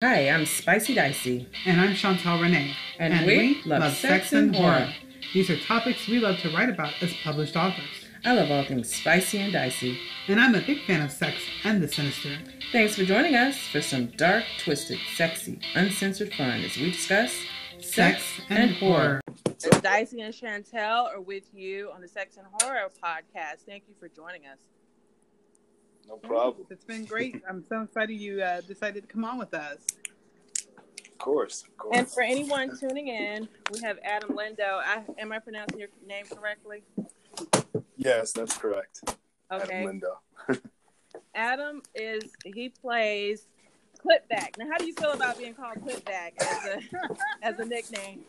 Hi, I'm Spicy Dicey. And I'm Chantal Renee. And, we, love, sex and horror. These are topics we love to write about as published authors. I love all things spicy and dicey. And I'm a big fan of sex and the sinister. Thanks for joining us for some dark, twisted, sexy, uncensored fun as we discuss sex, and, horror. As Dicey and Chantel are with you on the Sex and Horror podcast. Thank you for joining us. No problem. It's been great. I'm so excited you uh, decided to come on with us. Of course, of course. And for anyone tuning in, we have Adam Lindo. I, am I pronouncing your name correctly? Yes, that's correct. Okay. Adam Lindo. Adam is he plays Clitvac. Now, how do you feel about being called Clitvac as a as a nickname?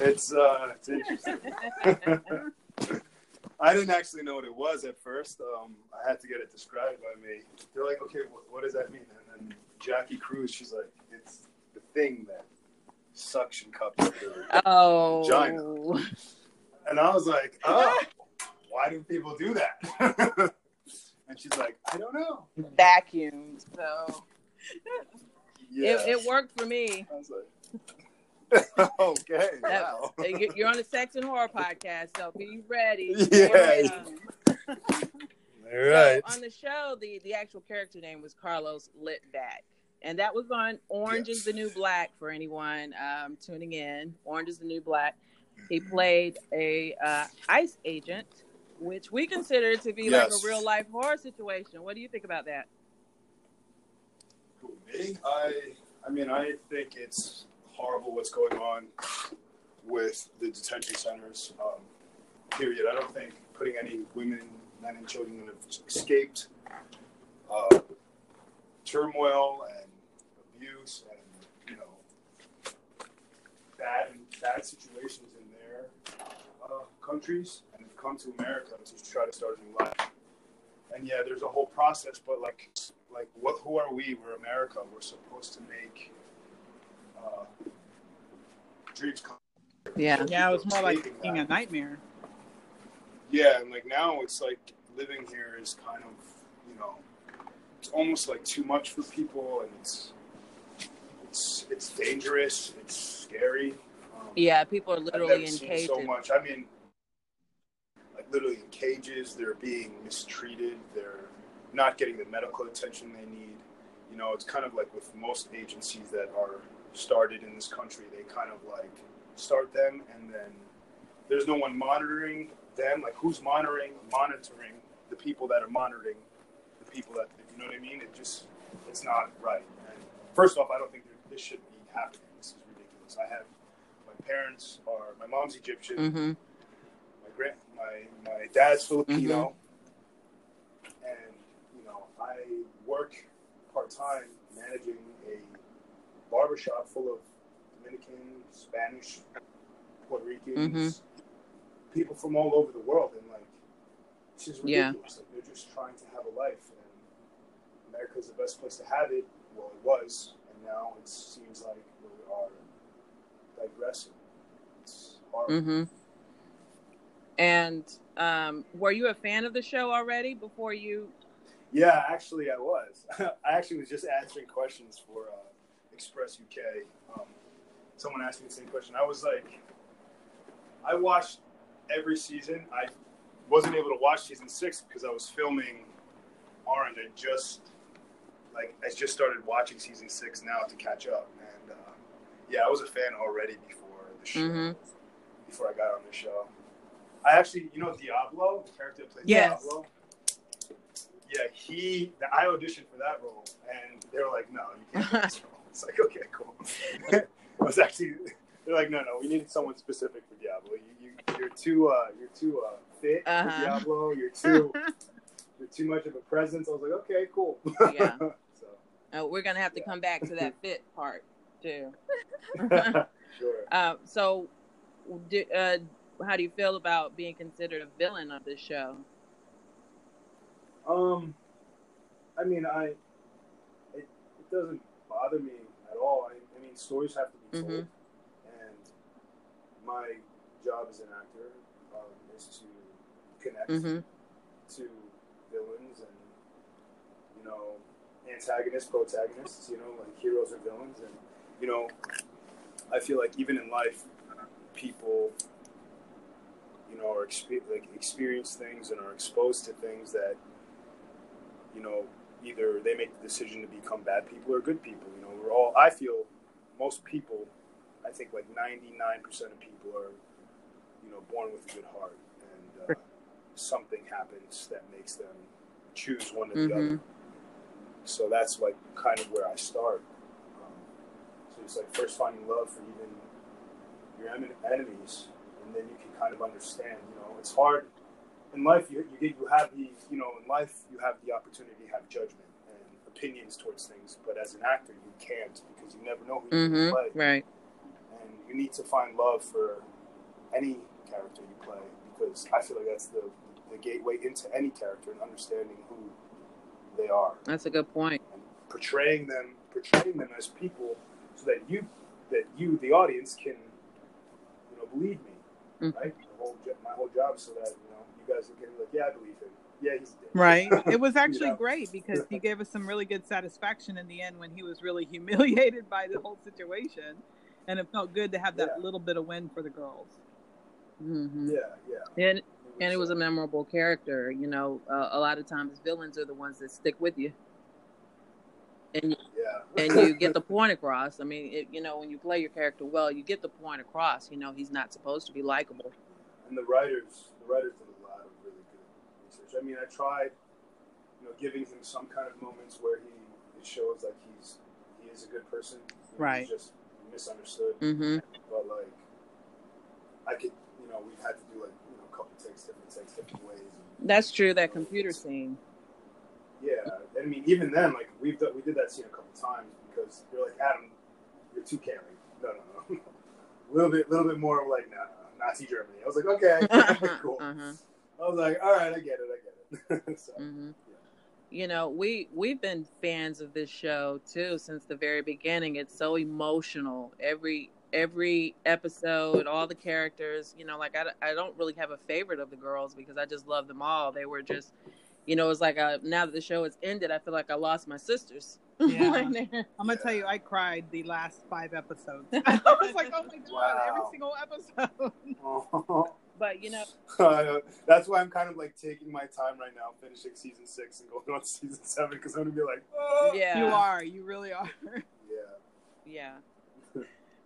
It's uh, it's interesting. I didn't actually know what it was at first. Um, I had to get it described by me. They're like, okay, what, what does that mean? And then Jackie Cruz, she's like, it's the thing that suction cups your Oh. vagina. And I was like, oh, why do people do that? and she's like, I don't know. Vacuums. So Yeah. it, it worked for me. I was like, okay, wow. You- You're on the Sex and Horror podcast, so be ready. Yeah. Get ready. All right. So on the show, the the actual character name was Carlos Litvack, and that was on Orange is the New Black for anyone um, tuning in. Orange is the New Black. He played a uh, ICE agent, which we consider to be like a real life horror situation. What do you think about that? Me? I I mean I think it's horrible what's going on with the detention centers. Um, period. I don't think putting any women, men, and children that have escaped uh, turmoil and abuse and you know bad bad situations in their uh, countries and have come to America to try to start a new life. And yeah, there's a whole process, but like like what who are we we're america we're supposed to make uh, dreams come Yeah. Yeah, it was more like being a nightmare. yeah and like now it's like living here is kind of you know it's almost like too much for people and it's it's it's dangerous it's scary um, Yeah, people are I've literally never in seen cages. so much i mean like literally in cages they're being mistreated they're not getting the medical attention they need you know it's kind of like with most agencies that are started in this country they kind of like start them and then there's no one monitoring them. Like who's monitoring monitoring the people that are monitoring the people that you know what i mean? It just it's not right. And first off i don't think this should be happening. This is ridiculous. I have my parents are my mom's egyptian. Hmm my grand my my dad's Filipino, and you know I work part time managing barbershop full of Dominican, Spanish, Puerto Ricans, people from all over the world, and like it's just Yeah. ridiculous. Like they're just trying to have a life, and America's the best place to have it. Well, it was, and now it seems like we are digressing. It's horrible. hmm And um, were you a fan of the show already before you? Yeah, actually, I was. I actually was just answering questions for uh, Express UK. Um, someone asked me the same question. I was like, I watched every season. I wasn't able to watch season six because I was filming Orange. I just like I just started watching season six now to catch up, and uh, yeah, I was a fan already before the show. Mhm. Before I got on the show, I actually, you know, Diablo, the character that plays Yes. Diablo. Yeah, he. I auditioned for that role, and they were like, "No, you can't do this role." It's like, okay, cool. it was actually they're like, "No, no, we needed someone specific for Diablo. You, you you're too, uh, you're too uh, fit Uh-huh. for Diablo. You're too, you're too much of a presence." I was like, "Okay, cool." Yeah. so Uh, we're gonna have to come back to that fit part too. sure. Uh, so, do, uh, how do you feel about being considered a villain of this show? Um, I mean, I it, it doesn't bother me at all. I, I mean, stories have to be told, Mhm. and my job as an actor um, is to connect Mhm. to villains and you know antagonists, protagonists. You know, like heroes or villains, and you know, I feel like even in life, people, you know, are expe- like experience things and are exposed to things that, you know, either they make the decision to become bad people or good people. You know, we're all. I feel most people, I think like ninety nine percent of people are, you know, born with a good heart, and uh, something happens that makes them choose one or the Mhm. other. So that's like kind of where I start. Um, so it's like first finding love for even your em- enemies, and then you can kind of understand. You know, it's hard in life. You you get you have the you know in life you have the opportunity to have judgment opinions towards things, but as an actor you can't because you never know who you're going hmm to play, Right. and you need to find love for any character you play because I feel like that's the the gateway into any character and understanding who they are That's a good point. and portraying them portraying them as people so that you that you the audience can you know believe me Mm. right whole my whole job so that you know you guys can be like yeah I believe him yeah he's dead Right. It was actually know? great because he gave us some really good satisfaction in the end when he was really humiliated by the whole situation. And it felt good to have that Yeah. little bit of win for the girls. hmm yeah yeah And and it was a memorable character. You know, uh, a lot of times villains are the ones that stick with you, and yeah and you get the point across. I mean, it, you know, when you play your character well, you get the point across. You know, he's not supposed to be likable. and the writers the writers did a lot of really good research I mean I tried you know giving him some kind of moments where he it shows like he's he is a good person you know, Right. he's just misunderstood hmm but like I could, you know, we've had to do like you know a couple takes, different takes, different ways. And, That's true. That computer scene. yeah, I mean, even then, like we've done, we did that scene a couple times because you're like, Adam, you're too caring. No, no, no, a little bit, little bit more like, nah, Nazi Germany. I was like, okay, cool. uh-huh. I was like, all right, I get it, I get it. so, hmm You know, we we've been fans of this show too since the very beginning. It's so emotional. Every every episode, all the characters. You know, like I, I don't really have a favorite of the girls because I just love them all. They were just, you know, it's like a, now that the show has ended, I feel like I lost my sisters. Yeah. Right. I'm gonna tell you, I cried the last five episodes. I was like, oh my god, Wow. every single episode. But you know, That's why I'm kind of like taking my time right now, finishing season six and going on season seven because I'm gonna be like, oh. yeah, You are, you really are. yeah. yeah.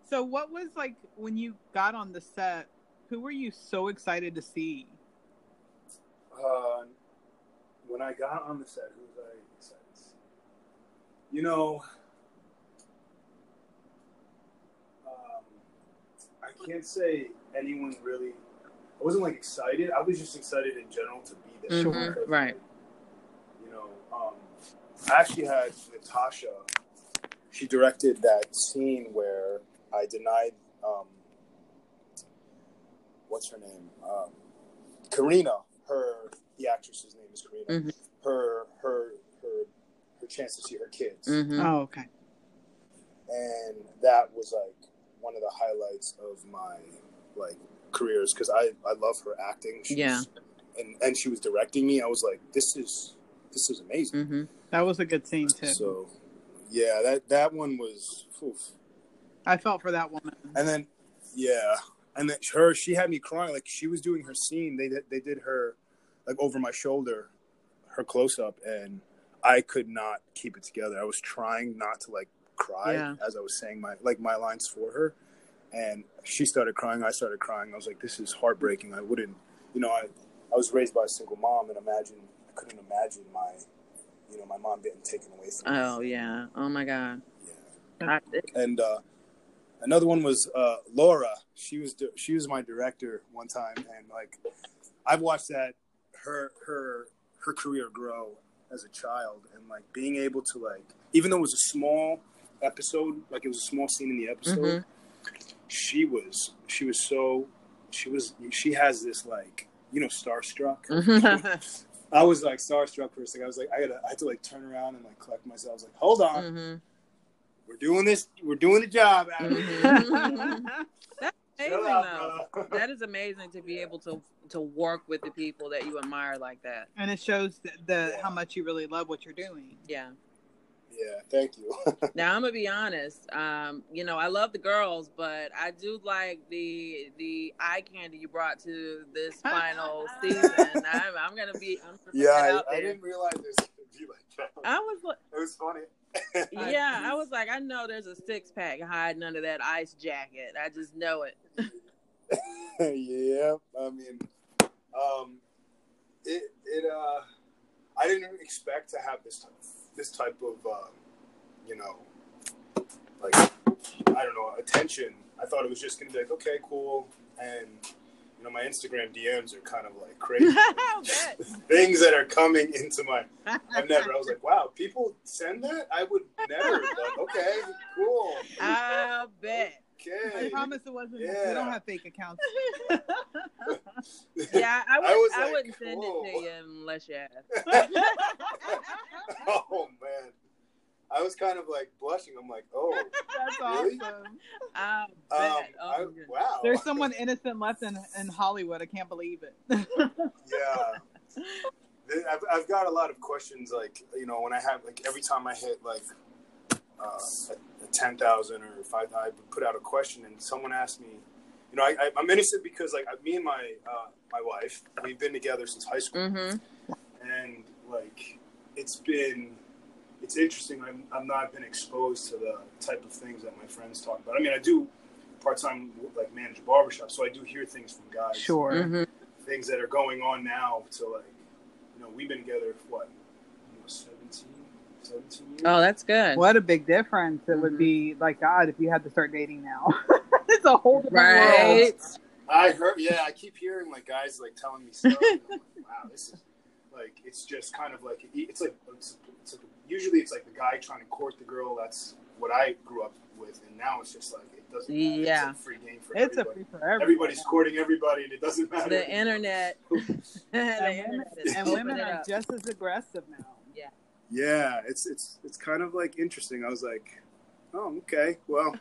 So, what was like when you got on the set? Who were you so excited to see? Uh, when I got on the set, who was I excited to see? You know, um, I can't say anyone really. I wasn't like excited. I was just excited in general to be there. Mhm, because, right. You know, um, I actually had Natasha. She directed that scene where I denied. Um, what's her name? Um, Karina. Her the actress's name is Karina. Mhm. Her her her her chance to see her kids, hmm Oh, okay. and that was like one of the highlights of my like careers because I I love her acting. She Yeah. was, and and she was directing me. I was like, this is this is amazing. hmm That was a good scene too. So yeah, that that one was. Oof. I felt for that woman. And then, yeah, and then her, she had me crying. Like she was doing her scene. They did, they did her like over my shoulder, her close up, and I could not keep it together. I was trying not to like cry Yeah. as I was saying my like my lines for her, and she started crying. I started crying. I was like, this is heartbreaking. I wouldn't, you know, I I was raised by a single mom, and imagine I couldn't imagine my, you know, my mom getting taken away from me. Oh yeah. Oh my God. Yeah and uh, another one was uh, Laura. She was she was my director one time, and like I've watched that her her her career grow as a child, and like being able to like even though it was a small episode, like it was a small scene in the episode, she was she was so she was she has this like you know starstruck. I was like starstruck for a second. I was like I gotta I had to like turn around and like collect myself. I was like, hold on hmm we're doing this. We're doing the job. Mhm. That's amazing up, though. That is amazing to be able to to work with the people that you admire like that. and it shows the, the how much you really love what you're doing. Yeah. Yeah, thank you. Now I'm gonna be honest. Um, you know, I love the girls, but I do like the the eye candy you brought to this final season. I'm, I'm gonna be. I'm gonna yeah, I, I didn't realize this would be like that. I was like, It was funny. yeah, I was like, I know there's a six pack hiding under that ice jacket. I just know it. yeah, I mean, um, it it uh, I didn't expect to have this type this type of uh, you know, like I don't know attention. I thought it was just gonna be like, okay, cool, and you know, my Instagram DMs are kind of like crazy. Things that are coming into my, I've never. I was like, wow, people send that. I would never. Like, okay, cool, I bet. I promise it wasn't. We Yeah. don't have fake accounts. Yeah, I, would, I was I like, wouldn't send cool. it to you unless you asked. oh man, I was kind of like blushing. I'm like, oh, That's Really? awesome. Um, oh, I, wow. There's someone innocent left in, in Hollywood. I can't believe it. Yeah, I've, I've got a lot of questions. Like you know, when I have like every time I hit like uh, a, a ten thousand or five, I would put out a question, and someone asked me. You know, I, I, I'm innocent because like me and my uh, my wife, we've been together since high school. Mm-hmm. and like it's been it's interesting I'm, i'm not been exposed to the type of things that my friends talk about i mean i do part-time like manage a barbershop so i do hear things from guys Sure. Mm-hmm. things that are going on now to like you know we've been together for what you know, 17 17 years Oh, that's good. What a big difference it would Mhm. be. Like God, if you had to start dating now, it's a whole different world. Right. i heard yeah i keep hearing like guys like telling me stuff I'm like, wow this is like it's just kind of like it's like it's, it's like, usually it's like the guy trying to court the girl that's what i grew up with and now it's just like it doesn't matter. Yeah. it's a free game for It's a everybody free for everybody. everybody's courting everybody and it doesn't matter The internet. the And women, internet is and women are just as aggressive now. Yeah it's it's it's kind of like interesting i was like oh okay well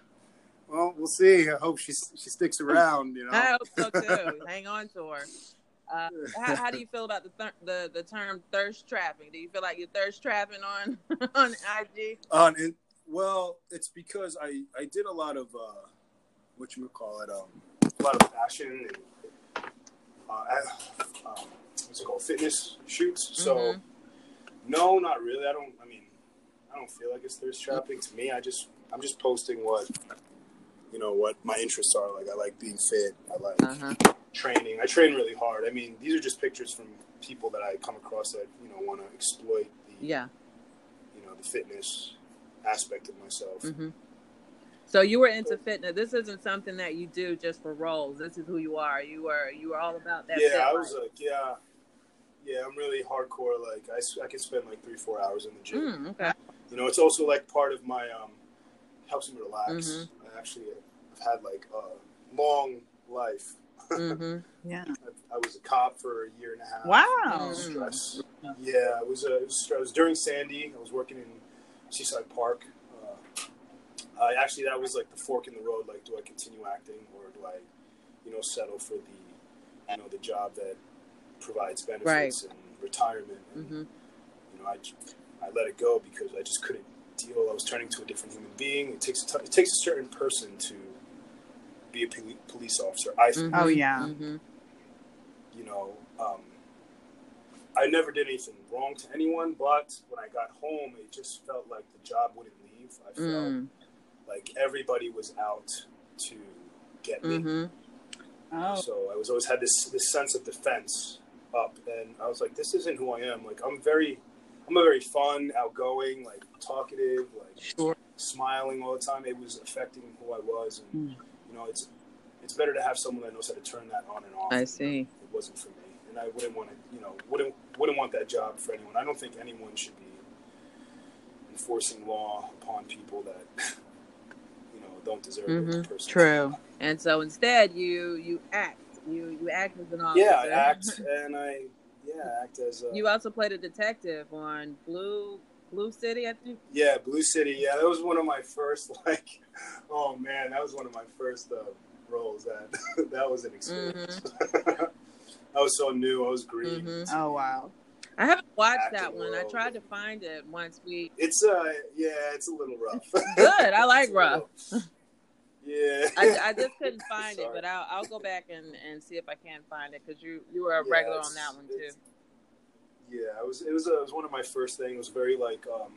well we'll see i hope she she sticks around you know I hope so too. Hang on to her. Uh, how, how do you feel about the, thir- the the term thirst trapping? Do you feel like you're thirst trapping on on IG? On and well, it's because I I did a lot of uh, what you would call it um a lot of fashion and uh, uh, um, what's it called fitness shoots. So Mhm. No, not really. I don't. I mean, I don't feel like it's thirst trapping to me. I just I'm just posting what you know what my interests are. Like I like being fit. I like Uh-huh. training. I train really hard. I mean, these are just pictures from people that I come across that you know want to exploit the Yeah. you know the fitness aspect of myself. hmm So you were into fitness. This isn't something that you do just for roles. This is who you are. You are you are all about that. yeah, I was life. like, yeah, yeah, I'm really hardcore. Like, I, I can spend like three, four hours in the gym. Mm, okay. You know, it's also like part of my um, helps me relax. Mhm. I actually have had like a long life. hmm Yeah. I, I was a cop for a year and a half. Wow. It Mm. stress. Yeah, it was, uh, it was. stress. It was during Sandy. I was working in Seaside Park. Uh, I actually that was like the fork in the road. Like, do I continue acting or do I, you know, settle for the, you know, the job that provides benefits and retirement? And, hmm You know, I, I let it go because I just couldn't deal. I was turning to a different human being. It takes a t- it takes a certain person to be a poli- police officer. I think Oh, yeah. hmm you know, um, I never did anything wrong to anyone, but when I got home, it just felt like the job wouldn't leave. I felt Mm. like everybody was out to get me. hmm Oh. So I was always had this this sense of defense up, and I was like, this isn't who I am. Like I'm very, I'm a very fun, outgoing, like talkative, like Sure. smiling all the time. It was affecting who I was, and Mm. you know, it's it's better to have someone that knows how to turn that on and off. I see. It wasn't for me, and I wouldn't want to, you know, wouldn't wouldn't want that job for anyone. I don't think anyone should be enforcing law upon people that you know don't deserve Mhm. it. Personally. True. And so instead, you you act. You you act as an officer. Yeah, I act and I yeah act as a You also played a detective on Blue Blue City, I think. yeah Blue City. Yeah, that was one of my first like oh man, that was one of my first uh, roles. That that was an experience. Mm-hmm. I was so new. I was green. Mhm. Oh wow. I haven't watched that acting one. I tried to find it once we. It's uh, yeah, it's a little rough. Good. I like It's little- rough. Yeah. I, I just couldn't find it, but I'll I'll go back and, and see if I can find it because you you were a Yeah, regular on that one too. Yeah, it was it was, uh, it was one of my first things. It was very like um,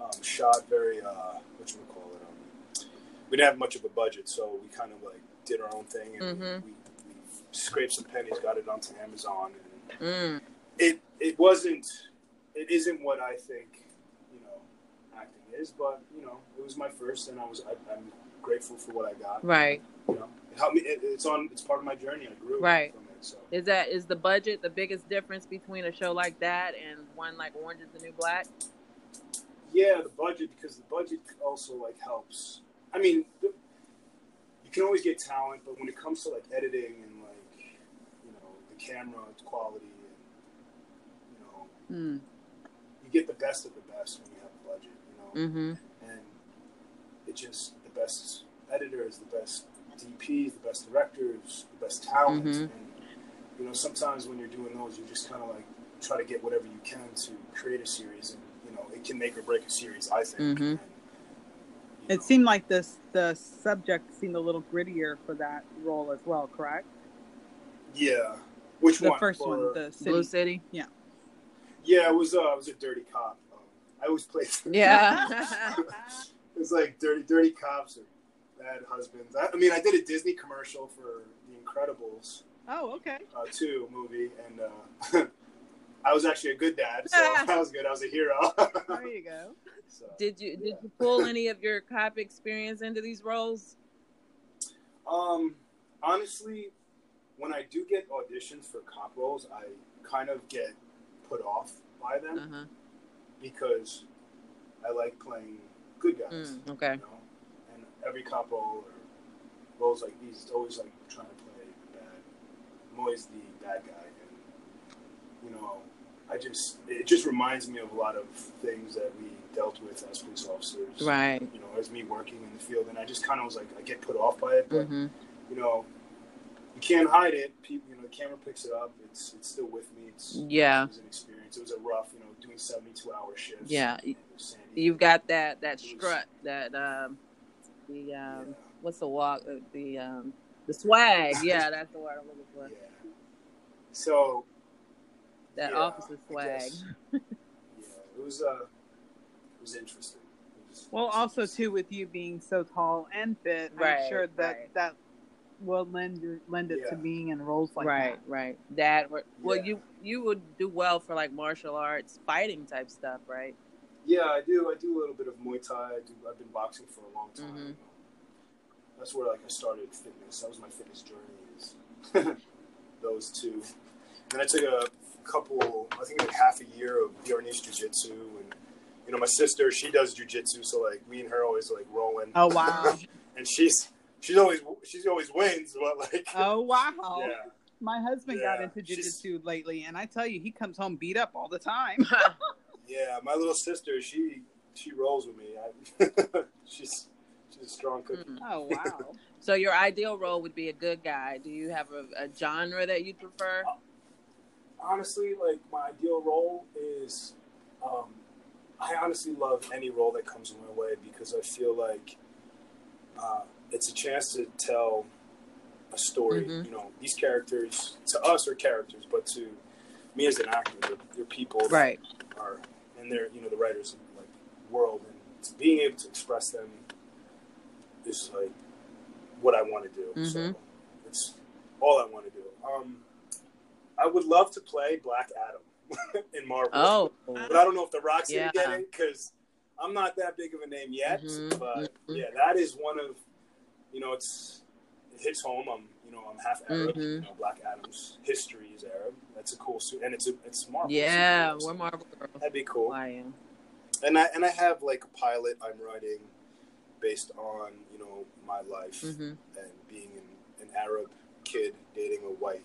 um, shot very uh, what you call it. Um, we didn't have much of a budget, so we kind of like did our own thing and Mhm. we, we scraped some pennies, got it onto Amazon, and Mm. it it wasn't it isn't what I think you know acting is, but you know it was my first, and I was I, I'm grateful for what I got. Right. You know, it helped me. It, it's on. It's part of my journey. I grew Right. from it. So Is that is the budget the biggest difference between a show like that and one like Orange is the New Black? yeah, the budget because the budget also like helps. I mean, the, you can always get talent, but when it comes to like editing and like you know the camera quality and you know Mm. you get the best of the best when you have a budget. You know. Mm-hmm. and it just the best editors, the best DPs, the best directors, the best talent, Mhm. and you know sometimes when you're doing those, you just kind of like try to get whatever you can to create a series, and you know it can make or break a series. I think. Mhm. And, It know, seemed like this the subject seemed a little grittier for that role as well, correct? yeah. Which one was The first For- one, the city. Blue City. Yeah, Yeah, it was. Uh, I was a dirty cop. Um, I always played. Yeah. it was like dirty, dirty cops or bad husbands. I, I mean, I did a Disney commercial for The Incredibles. oh, okay. uh, two movie, and uh, I was actually a good dad, so that was good. I was a hero. There you go. so, did you did you pull any of your cop experience into these roles? um, honestly, when I do get auditions for cop roles, I kind of get put off by them Uh huh. because I like playing good guys. Mm, okay. You know, and every cop role or roles like these, it's always like trying to play the bad. I'm always the bad guy, and you know, I just it just reminds me of a lot of things that we dealt with as police officers. Right. You know, as me working in the field, and I just kind of was like, I get put off by it, but Mm-hmm. you know, you can't hide it. People, you know, the camera picks it up. It's it's still with me. It's Yeah. It was an experience. It was a rough, you know, doing seventy-two hour shifts. Yeah. It was Sandy. You've got that that was- strut that um the um Yeah. what's the walk uh, the um the swag yeah that's the word I'm looking for Yeah. So that yeah, officer swag guess. yeah, it was uh, it was interesting. Well, also too with you being so tall and fit, Right, I'm sure that right. that will lend your, lend it to Yeah. being in roles like right right that or, well Yeah. you you would do well for like martial arts fighting type stuff right Yeah, I do. I do a little bit of Muay Thai. I do. I've been boxing for a long time. Mhm. That's where like I started fitness. That was my fitness journey. Is those two. Then I took a couple. I think like half a year of Vietnamese jiu-jitsu, and you know my sister she does jiu-jitsu, so like me and her always like rolling. Oh wow! and she's she's always she's always wins, but like oh wow! yeah. My husband got into she's- jujitsu lately, and I tell you, he comes home beat up all the time. Yeah, my little sister, she she rolls with me. I, she's she's a strong cookie. Mm. oh wow! so your ideal role would be a good guy do you have a, a genre that you prefer Honestly, like my ideal role is, um, I honestly love any role that comes my way because I feel like uh, it's a chance to tell a story. Mhm. You know, these characters to us are characters, but to me as an actor, they're, they're people right are and they're you know the writers like world and being able to express them is like what I want to do. So Mhm. it's all I want to do. Um, I would love to play Black Adam in Marvel. oh but I don't know if The Rock's Yeah. gonna get it because I'm not that big of a name yet. Mhm, But mhm. yeah, that is one of you know it's it hits home. I'm you know I'm half Arab. Mhm. You know Black Adam's history is Arab. That's a cool suit, and it's a it's Marvel. yeah superheroes. we're marvel girls That'd be cool. I am. And I and I have like a pilot I'm writing based on you know my life hmm and being an, an Arab kid dating a white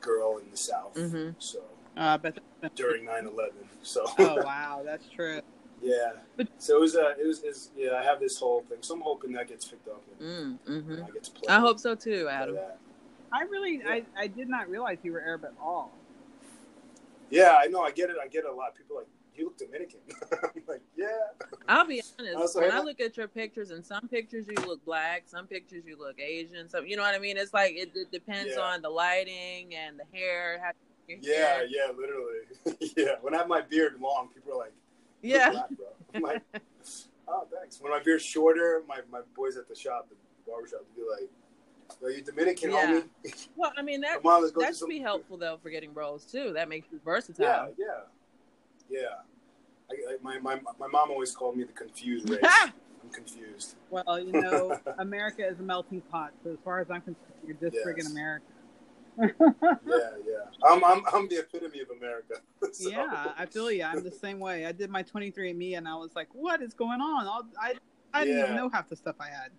girl in the South. Mhm. So Uh, but during 9/11. So oh wow, that's true. Yeah. But- So it was uh, it was, it was yeah. I have this whole thing. So I'm hoping that gets picked up and, mm hmm and I get to play. I hope so too Adam. I really, I, I did not realize you were Arab at all. Yeah, I know. I get it. I get it a lot. People are like, you look Dominican. I'm like, yeah. I'll be honest. Also, when I- I look at your pictures, and some pictures you look black, some pictures you look Asian. Some, you know what I mean? It's like it, it depends Yeah. on the lighting and the hair. How your Yeah, hair. yeah, literally. yeah. When I have my beard long, people are like, "You look yeah. black, like, oh, thanks. When my beard's shorter, my, my boys at the shop, the barbershop, be like, are you Dominican, Yeah. homie? Well, I mean that on, that should some. be helpful though for getting roles too. That makes you Yeah, versatile. yeah, yeah. I, I, my, my, my mom always called me the confused race. I'm confused. Well, you know, America is a melting pot. So as far as I'm concerned, you're just Yes. friggin' America. Yeah, yeah. I'm, I'm, I'm the epitome of America. So- Yeah, I feel you. I'm the same way. I did my 23andMe and I was like, what is going on? All, I I didn't even know half the stuff I had.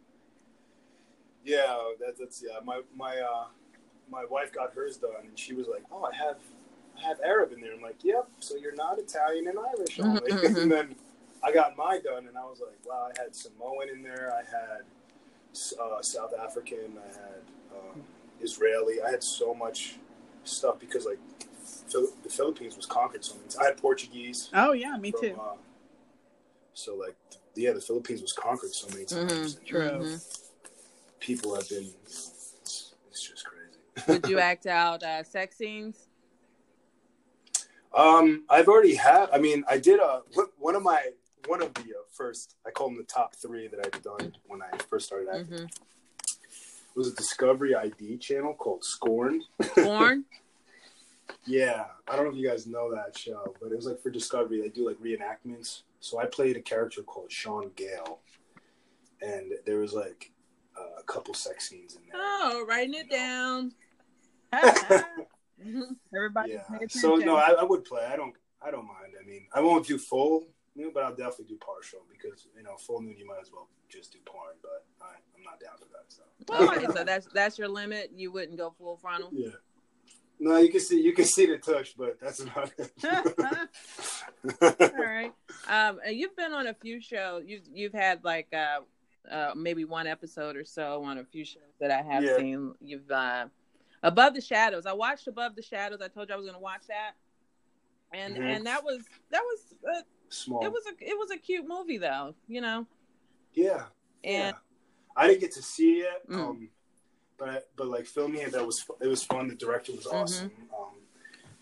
Yeah, that's that's yeah. My my uh my wife got hers done, and she was like, "Oh, I have I have Arab in there." I'm like, "Yep." So you're not Italian and Irish, only. And then I got mine done, and I was like, "Wow!" I had Samoan in there. I had uh, South African. I had um, Israeli. I had so much stuff because like Phil- the Philippines was conquered so many times. I had Portuguese. Oh yeah, me from, too. Uh, so like yeah, the Philippines was conquered so many times. Mhm, and True. mhm. People have been. It's, it's just crazy. Would you act out uh, sex scenes? Um, I've already had. I mean, I did a one- one of my one of the uh, first. I call them the top three that I've done when I first started acting. hmm Was a Discovery ID channel called Scorn. Born. Yeah, I don't know if you guys know that show, but it was like for Discovery. They do like reenactments. So I played a character called Sean Gale, and there was like uh, a couple sex scenes in there. Oh, writing it down. Mhm. Everybody, yeah. So no, I, I would play. I don't. I don't mind. I mean, I won't do full nude, but I'll definitely do partial because you know, full nude you might as well just do porn. But I, I'm not down for that. So Okay, so that's that's your limit. You wouldn't go full frontal. yeah. No, you can see you can see the touch, but that's about it. All right. Um, you've been on a few shows. You've you've had like uh, uh, maybe one episode or so on a few shows that I have Yeah. seen. You've uh, Above the Shadows. I watched Above the Shadows. I told you I was going to watch that, and Mhm. and that was that was uh, Small. it was a it was a cute movie though. You know, yeah. and yeah. I didn't get to see it, Mm. um, but but like filming it, that was it was fun. The director was Mm-hmm. awesome. Um,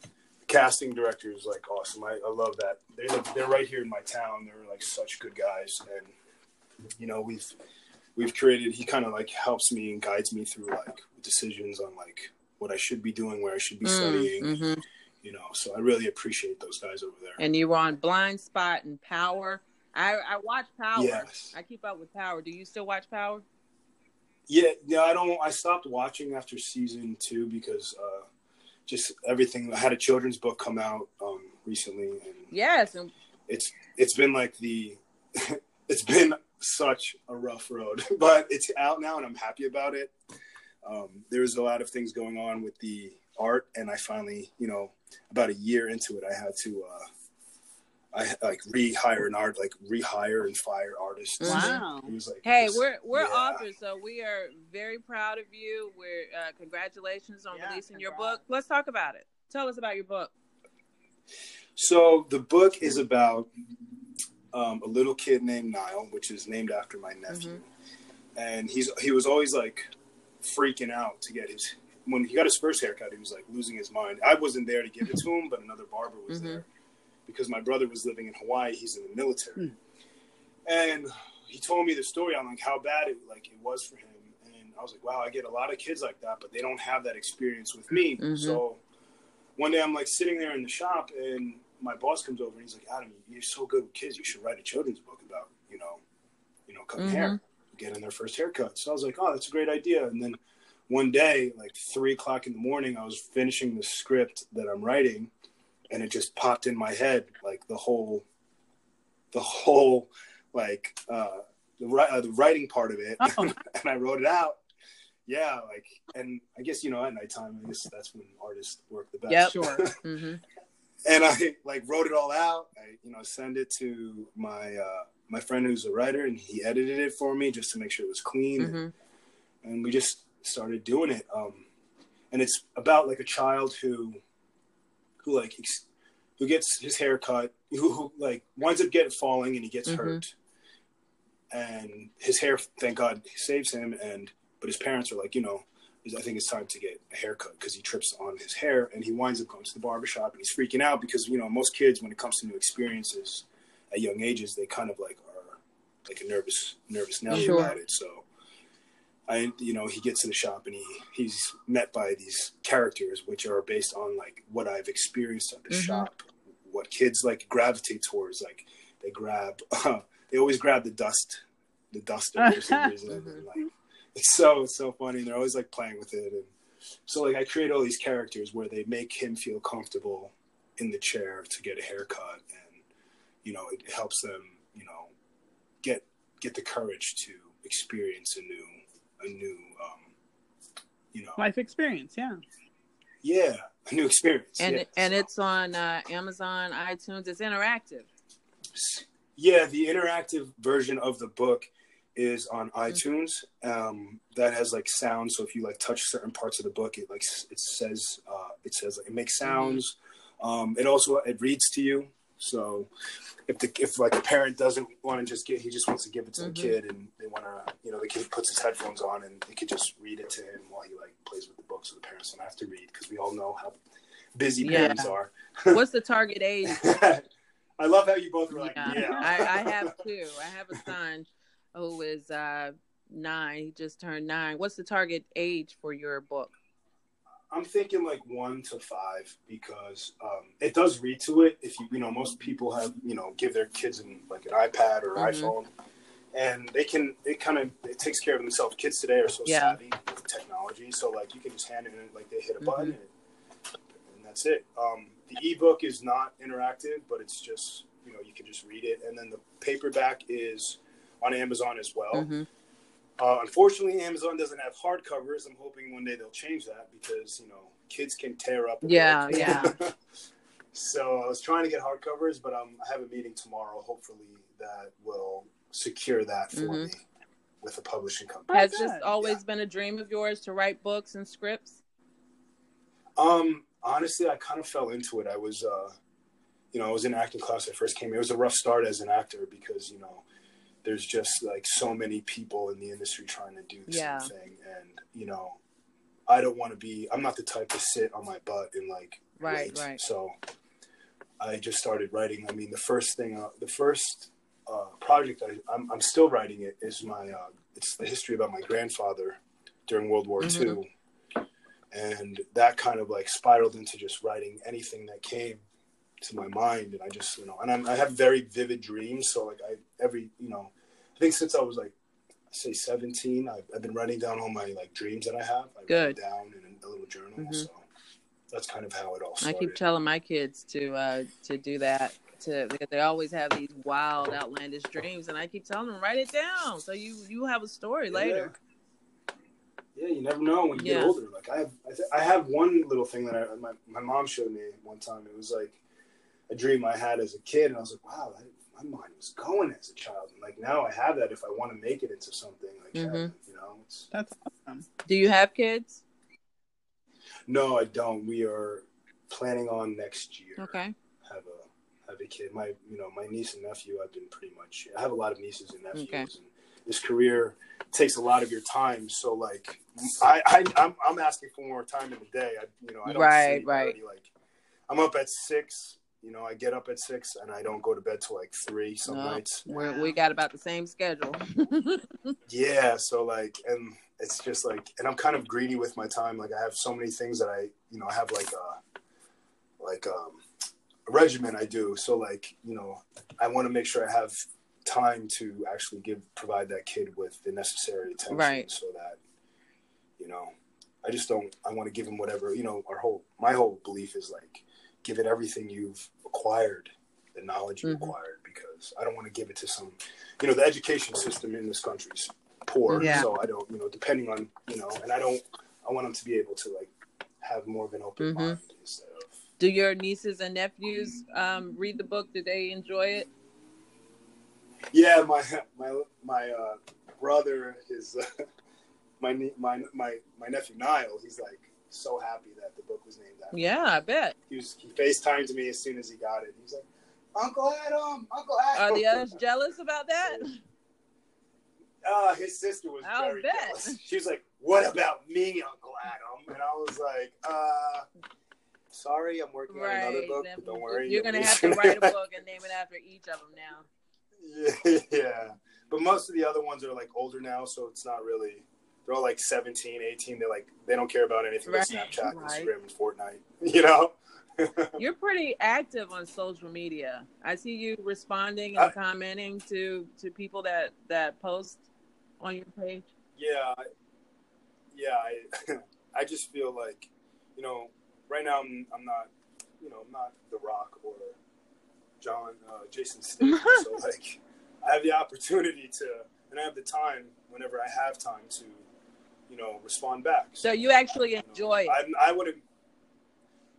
the casting director is like awesome. I, I love that. They're they're right here in my town. They're like such good guys, and you know we've we've created. He kind of like helps me and guides me through like decisions on like what I should be doing, where I should be studying. Mhm. You know, so I really appreciate those guys over there. and you were on Blind Spot and Power. I I watch Power. Yes. I keep up with Power. Do you still watch Power? Yeah, yeah, I don't. I stopped watching after season two because uh, just everything. I had a children's book come out um, recently, and Yes, and it's it's been like the it's been such a rough road, but it's out now, and I'm happy about it. Um, there's a lot of things going on with the art, and I finally, you know, about a year into it, I had to. Uh, I like rehire an art, like rehire and fire artists. Wow. It was like, Hey, it's- we're we're yeah. authors, so we are very proud of you. We're uh, congratulations on Yeah, releasing your book. Let's talk about it. Tell us about your book. So the book is about um, a little kid named Niall, which is named after my nephew, and he's he was always like freaking out to get his when he got his first haircut. He was like losing his mind. I wasn't there to give it to him, but another barber was Mhm. there because my brother was living in Hawaii. He's in the military, and he told me the story on like how bad it like it was for him. And I was like, wow, I get a lot of kids like that, but they don't have that experience with me. Mhm. So one day I'm like sitting there in the shop and my boss comes over and he's like, Adam, you're so good with kids. You should write a children's book about, you know, you know, cutting Mhm. hair, getting their first haircut. So I was like, oh, that's a great idea. And then one day, like three o'clock in the morning, I was finishing the script that I'm writing and it just popped in my head, like the whole, the whole, like, uh, the, uh, the writing part of it. Oh. and I wrote it out. Yeah, like, and I guess you know, at nighttime, I guess that's when artists work the best. Yep. Sure. hmm and I like wrote it all out. I, you know, send it to my uh, my friend who's a writer, and he edited it for me just to make sure it was clean. hmm And we just started doing it. Um, and it's about like a child who, who like ex- who gets his hair cut, who, who like winds up getting falling and he gets Mhm. hurt, and his hair, thank God, saves him. And but his parents are like, you know, I think it's time to get a haircut because he trips on his hair and he winds up going to the barbershop and he's freaking out because you know most kids when it comes to new experiences at young ages they kind of like are like a nervous nervous Nelly Sure. about it. So I you know he gets to the shop and he he's met by these characters which are based on like what I've experienced at the Mhm. shop, what kids like gravitate towards. Like they grab they always grab the dust the duster for some reason. and, like it's so it's so funny. And they're always like playing with it, and so like I create all these characters where they make him feel comfortable in the chair to get a haircut, and you know it helps them you know get get the courage to experience a new a new um you know Life experience, yeah. yeah a new experience And yeah. and So- it's on uh, Amazon, iTunes. It's interactive. Yeah, the interactive version of the book is on Mm-hmm. iTunes. Um, that has like sound. So if you like touch certain parts of the book, it like it says uh, it says like, it makes Mm-hmm. sounds. Um, it also it reads to you. So if the if like a parent doesn't want to just get, he just wants to give it to Mhm. the kid, and they want to, you know, the kid puts his headphones on and they could just read it to him while he like plays with the book, so the parents don't have to read because we all know how busy Yeah. parents are. What's the target age? I love how you both were like, Yeah, yeah. I, I have two. I have a son who is uh, nine. He just turned nine. What's the target age for your book? I'm thinking like one to five because um, it does read to it. If you you know most people have you know give their kids an, like an iPad or Mhm. iPhone, and they can it kind of it takes care of themselves. Kids today are so Yeah. savvy with technology, so like you can just hand it in like they hit a button and, and that's it. Um, the ebook is not interactive, but it's just you know you can just read it, and then the paperback is on Amazon as well. hmm Uh, unfortunately, Amazon doesn't have hardcovers. I'm hoping one day they'll change that because you know kids can tear up. Yeah, book. yeah. so I was trying to get hardcovers, but um, I have a meeting tomorrow. Hopefully, that will secure that for Mhm. me with a publishing company. Has Oh, this good. always been a dream of yours to write books and scripts? Um, honestly, I kind of fell into it. I was, uh, you know, I was in acting class. when I first came. It was a rough start as an actor because you know, there's just like so many people in the industry trying to do the Yeah. same thing, and you know, I don't want to be. I'm not the type to sit on my butt and like Right, wait. right. So, I just started writing. I mean, the first thing, uh, the first uh, project I, I'm, I'm still writing it is my. Uh, it's the history about my grandfather during World War Mhm. II and that kind of like spiraled into just writing anything that came to my mind and i just you know and I'm, i have very vivid dreams so like i every you know i think since i was like say 17 i've, I've been writing down all my like dreams that i have i Good. down in a little journal Mhm. so that's kind of how it all I keep telling my kids to uh, to do that. To because they always have these wild, outlandish dreams, and I keep telling them write it down so you you have a story later. yeah, you never know when you Yeah. get older like i have I, th- I have one little thing that I, my, my mom showed me one time it was like a dream i had as a kid and i was like wow I, my mind was going as a child and like now i have that if i want to make it into something like Mhm. that, you know it's That's awesome. Do you have kids? no i don't we are planning on next year Okay. have a have a kid my you know my niece and nephew i've been pretty much i have a lot of nieces and nephews Okay. and this career takes a lot of your time so like i, I i'm i'm asking for more time in the day i you know i don't Right, sleep. Right. already, like i'm up at six you know i get up at six and i don't go to bed till like three some No, nights We're, we got about the same schedule. yeah so like and it's just like and i'm kind of greedy with my time like i have so many things that i you know i have like a like um a regimen i do so like you know i want to make sure i have time to actually give provide that kid with the necessary attention Right. so that you know i just don't i want to give him whatever you know our whole my whole belief is like give it everything you've acquired the knowledge you've Mhm. acquired because i don't want to give it to some you know the education system in this country is poor Yeah. so i don't you know depending on you know and i don't i want them to be able to like have more of an open Mhm. mind instead of Do your nieces and nephews um, read the book? Do they enjoy it? Yeah, my my my uh, brother, his uh, my my my my nephew Niall. He's like so happy that the book was named after. Him. Yeah, I bet. He was he FaceTimed me as soon as he got it. He was like, Uncle Adam, Uncle Adam. Are the others jealous about that? Uh, his sister was I'll very bet. jealous. She was like, "What about me, Uncle Adam?" And I was like, "Uh, sorry, I'm working on another book, then but don't worry, You're gonna have to write a book and name it after each of them now. yeah, yeah, but most of the other ones are like older now, so it's not really. They're all like 17, 18. They're like they don't care about anything Right. but Snapchat, Right. Instagram, and Fortnite. You know. You're pretty active on social media. I see you responding and Uh, commenting to to people that that post on your page. Yeah, I- yeah. I I just feel like, you know, right now I'm I'm not, you know, I'm not The Rock or John uh, Jason Statham. so like, I have the opportunity to, and I have the time whenever I have time to, you know, respond back. So you actually you know, enjoy it. I I would have.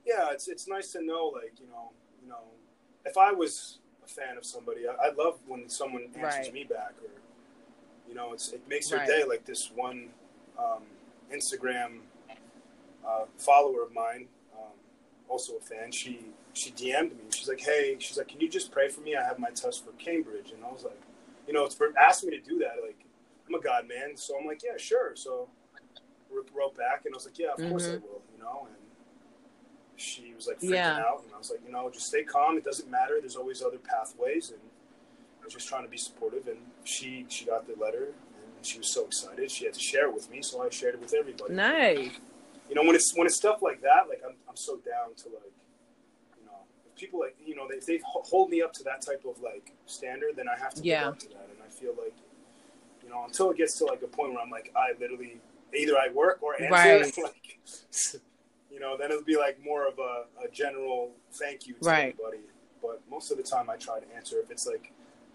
Yeah, it's it's nice to know, like you know, you know, if I was a fan of somebody, I, I love when someone answers Right. me back, or you know, it's it makes their Right. day. Like this one um, Instagram uh, follower of mine, um, also a fan. She she DM'd me. She's like, "Hey, she's like, can you just pray for me? I have my test for Cambridge." And I was like, you know, it's for asked me to do that. Like, I'm a God man, so I'm like, yeah, sure. So wrote- back, and I was like, yeah, of course I Mhm. will. You know, and she was like freaking Yeah. out, and I was like, you know, just stay calm. It doesn't matter. There's always other pathways, and I was just trying to be supportive. And she she got the letter, and she was so excited. She had to share it with me, so I shared it with everybody. Nice. You know, when it's when it's stuff like that, like I'm I'm so down to like, you know, if people like you know they, if they hold me up to that type of like standard, then I have to Yeah. live up to that. And I feel like, you know, until it gets to like a point where I'm like, I literally either I work or answer, Right. like, you know, then it'll be like more of a, a general thank you to Right. everybody. But most of the time, I try to answer if it's like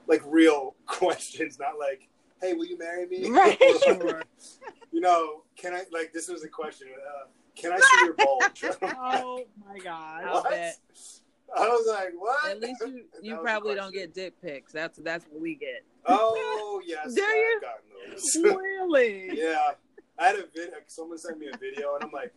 like real questions, not like, hey, will you marry me? Right. Or, you know, can I like this was a question. Uh, can I see your bulge? Oh my god. What? I was like, what? At least you you probably don't get dick pics. That's that's what we get. Oh yes, Do I've you? those. Really? yeah, I had a video. Someone sent me a video, and I'm like,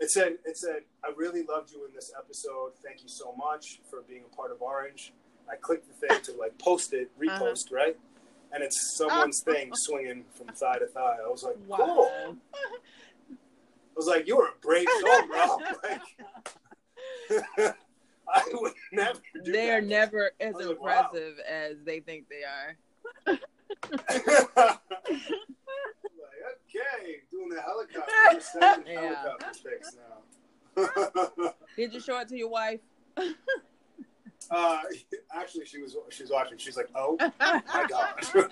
it said, it said, I really loved you in this episode. Thank you so much for being a part of Orange. I clicked the thing to like post it, Uh-huh. repost, right? And it's someone's thing swinging from thigh to thigh. I was like, Wow. cool. I was like, you were a brave soul, bro. Like, I would never do They are never as I was like, wow. impressive as they think they are. Like, okay, doing the helicopter. We're sending Yeah. helicopter pics now. Did you show it to your wife? uh, actually, she was she was watching. She's like, "Oh my god!" and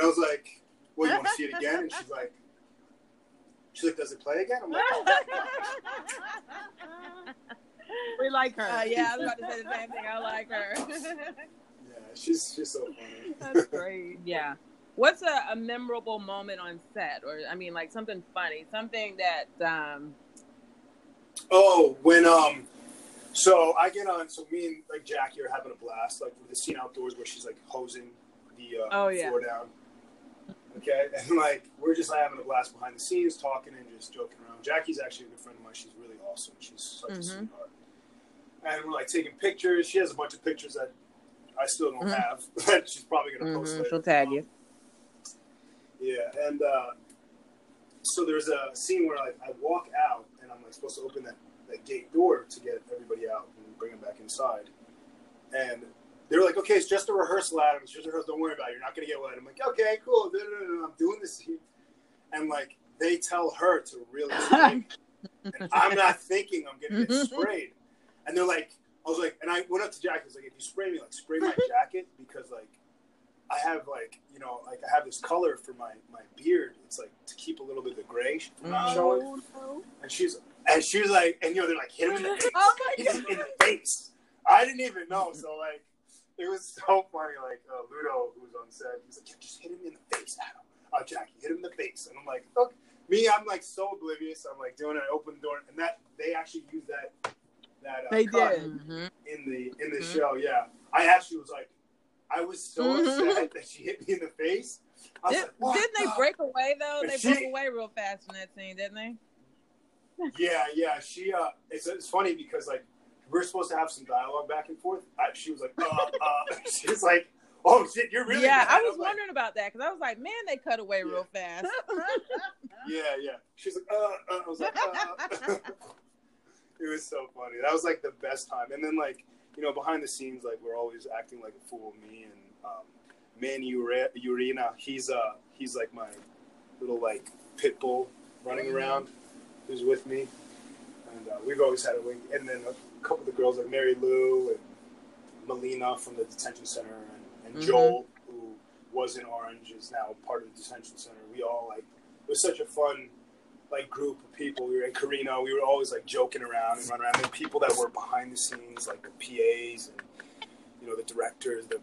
I was like, "Well, you want to see it again?" And she's like, "She's like, does it play again?" I'm like, "Oh we like her. Uh, yeah, I was about to say the same thing. I like her. Yeah, she's she's so funny. That's great. yeah. What's a, a memorable moment on set, or I mean, like something funny, something that um, Oh, when um, so I get on. So me and like Jackie are having a blast, like with the scene outdoors where she's like hosing the uh, Oh, yeah. floor down. Okay, and like we're just like, having a blast behind the scenes, talking and just joking around. Jackie's actually a good friend of mine. She's really awesome. She's such a Mhm. sweetheart. And we're like taking pictures. She has a bunch of pictures that I still don't Mhm. have that she's probably gonna post mhm, later. she'll tag you. Yeah, and uh, so there's a scene where like I walk out and I'm like supposed to open that, that gate door to get everybody out and bring them back inside. And they're like, okay, it's just a rehearsal, Adam. It's just a rehearsal. Don't worry about it. You're not gonna get wet. I'm like, okay, cool. No, no, no. I'm doing this. scene. And like they tell her to really and I'm not thinking I'm gonna get sprayed. And they're like, I was like, and I went up to Jack. I was like, if you spray me, like spray my jacket because like I have like you know like I have this color for my my beard. It's like to keep a little bit of the gray from not Oh, showing. no. And she's and she was like, and you know they're like hit him in the face, Oh my hit him in the face. I didn't even know. So like it was so funny. Like uh, Ludo, who was on set, he's like, yeah, just hit him in the face, Adam. Oh, Jackie, hit him in the face. And I'm like, okay. Me, I'm like so oblivious. I'm like doing it. I open the door, and that they actually used that that uh, They cut did. Mhm. in the in the Mhm. show. Yeah, I actually was like, I was so Mhm. upset that she hit me in the face. I was Did, like, didn't they the-" break away though? They She- broke away real fast in that scene, didn't they? Yeah, yeah. She uh, it's it's funny because like we're supposed to have some dialogue back and forth. I, she was like, uh, uh. she was like, oh shit, you're really. yeah, bad." I was I'm like, wondering about that because I was like, man, they cut away real fast. Yeah, yeah. She's like, uh, uh. I was like, uh. it was so funny. That was like the best time. And then like you know behind the scenes, like we're always acting like a fool. Me and um, Manny Urena. He's uh he's like my little like pit bull running Mhm. around. Who's with me, and uh, we've always had a wing. And then a couple of the girls like Mary Lou and Melina from the detention center, and, and Mhm. Joel who was in Orange is now part of the detention center. We all like it was such a fun like group of people. We were in Carino. We were always like joking around and running around. And people that were behind the scenes, like the PAs and you know the directors. The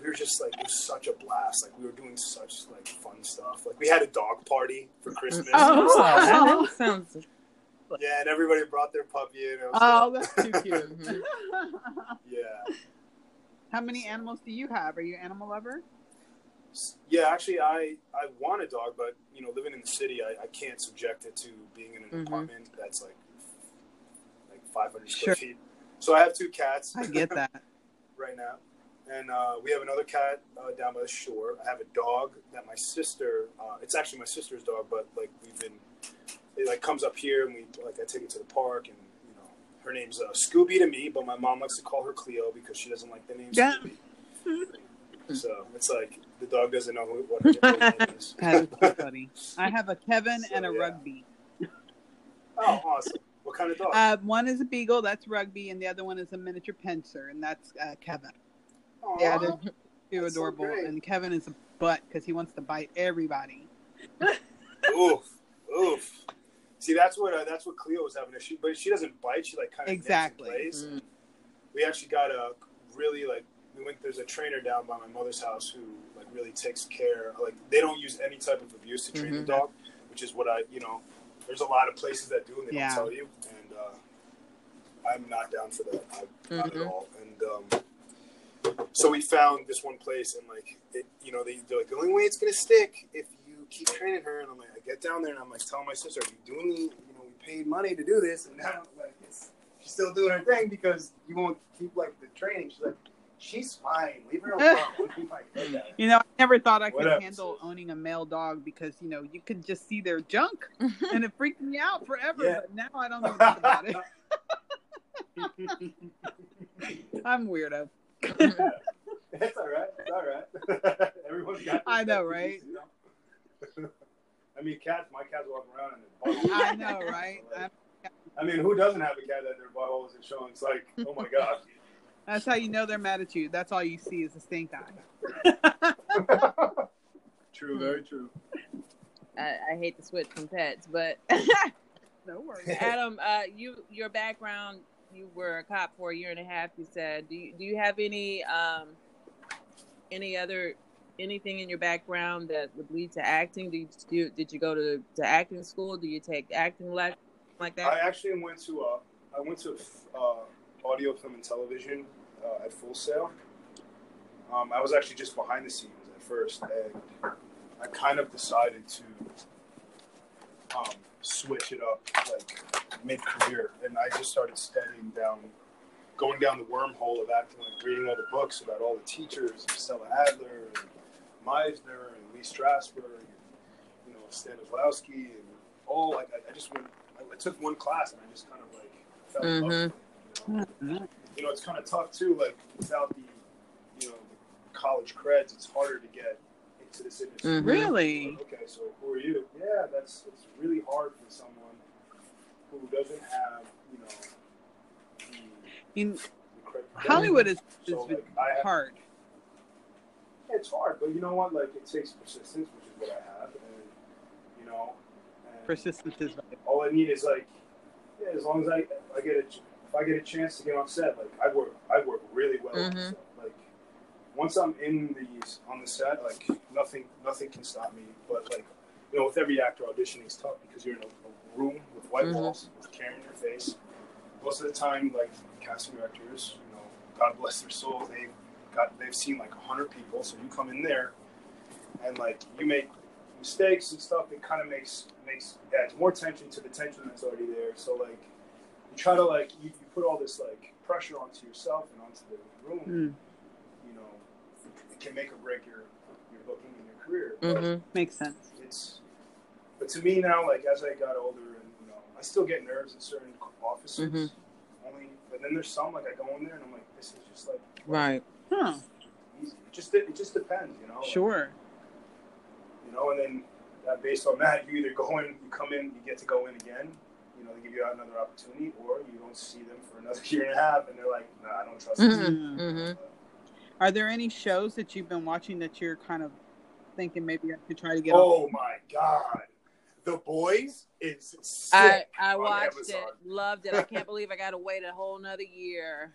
we were just like it was such a blast. Like we were doing such like fun stuff. Like we had a dog party for Christmas. Oh. Oh, that, that sounds. Yeah, and everybody brought their puppy in. It was Oh, fun. that's too cute. Yeah. How many animals do you have? Are you an animal lover? Yeah, actually, I, I want a dog, but you know, living in the city, I, I can't subject it to being in an Mhm. apartment that's like like 500 Sure. square feet. So I have two cats. I get that. right now, and uh, we have another cat uh, down by the shore. I have a dog that my sister. Uh, it's actually my sister's dog, but like we've been, it like comes up here and we like I take it to the park and you know her name's uh, Scooby to me, but my mom likes to call her Cleo because she doesn't like the name Yeah. Scooby. So it's like the dog doesn't know who, what her is. that is so funny. I have a Kevin So, and a yeah. rugby. Oh, awesome! What kind of dog? Uh, one is a beagle, that's rugby, and the other one is a miniature pinscher, and that's uh, Kevin. Aw, yeah, they're too That's so adorable. great. and Kevin is a butt because he wants to bite everybody. oof, oof. See, that's what uh, that's what Cleo was having. She, but she doesn't bite. She like kind of Exactly. Plays. Mm. We actually got a really like we went. There's a trainer down by my mother's house who like really takes care. Like they don't use any type of abuse to train Mhm. the dog, which is what I you know. There's a lot of places that do and they Yeah. don't tell you, and uh, I'm not down for that. I, Not at Mhm. all. And um, so we found this one place, and like it, you know, they, they're like the only way it's gonna stick if you keep training her. And I'm like, I get down there and I'm like telling my sister, Are you doing the, you know, we paid money to do this, and now like it's she's still doing her thing because you won't keep like the training. She's like, she's fine, leave her alone. I'm like, okay. You know, I never thought I could Whatever. handle owning a male dog because you know you could just see their junk, and it freaked me out forever. Yeah. But now I don't know about it. I'm weirdo. It's all right. It's all right. Everyone's got. I know, right? peeves, you know? I mean, cats. My cats walk around and their butthole. I know, right? I'm- I mean, who doesn't have a cat that their butthole isn't showing? It's like, oh my god. That's how you know they're mad at you. That's all you see is the stink eye. true. Very true. I, I hate to switch from pets, but No worries. Adam, uh, you your background, you were a cop for a year and a half. You said, do you, do you have any um, any other anything in your background that would lead to acting? Did you did you go to, to acting school? Do you take acting lessons like that? I actually went to uh, I went to uh, audio, film, and television uh, at Full Sail. Um, I was actually just behind the scenes at first, and I kind of decided to um, switch it up like mid career, and I just started studying down, going down the wormhole of acting, like reading all the books about all the teachers, Stella Adler, and Meisner, and Lee Strasberg, and you know Stanislavski, and all. Like I, I just went, I, I took one class, and I just kind of like fell in love with it. You know? it's kind of tough too. Like without the, you know, the college creds, it's harder to get into this industry. Mhm. Really? Okay, so who are you? Yeah, that's it's really hard for someone who doesn't have, you know, the, In the Hollywood is, is So, like, I have, hard. It's hard, but you know what? Like it takes persistence, which is what I have, and you know, and Persistence is all I need is like, yeah, as long as I I get a if I get a chance to get on set, like I work I work really well. Mhm. set. Like once I'm in these on the set, like nothing nothing can stop me. But like you know, with every actor auditioning is tough because you're in a, a room with white Mhm. walls with a camera in your face. Most of the time, like casting directors, you know, God bless their souls, they got they've seen like hundred people, so you come in there and like you make mistakes and stuff, it kind of makes makes adds more tension to the tension that's already there. So like you try to like you, you put all this like pressure onto yourself and onto the room. Mm, You know, it can make or break your your booking and your career. But hmm makes sense. it's but to me now, like as I got older, and you know, I still get nerves in certain offices. Mhm. Only, but then there's some like I go in there and I'm like, this is just like Right. Huh. easy. It just it just depends, you know. Like, Sure. you know, and then uh, based on that, you either go in, you come in, you get to go in again. You know, they give you another opportunity, or you don't see them for another year and a half, and they're like, nah, I don't trust this. Mhm. Mm. hmm Are there any shows that you've been watching that you're kind of thinking maybe I could try to get on? Oh my god, The Boys is sick. I I on watched Amazon. it, loved it. I can't believe I got to wait a whole nother year.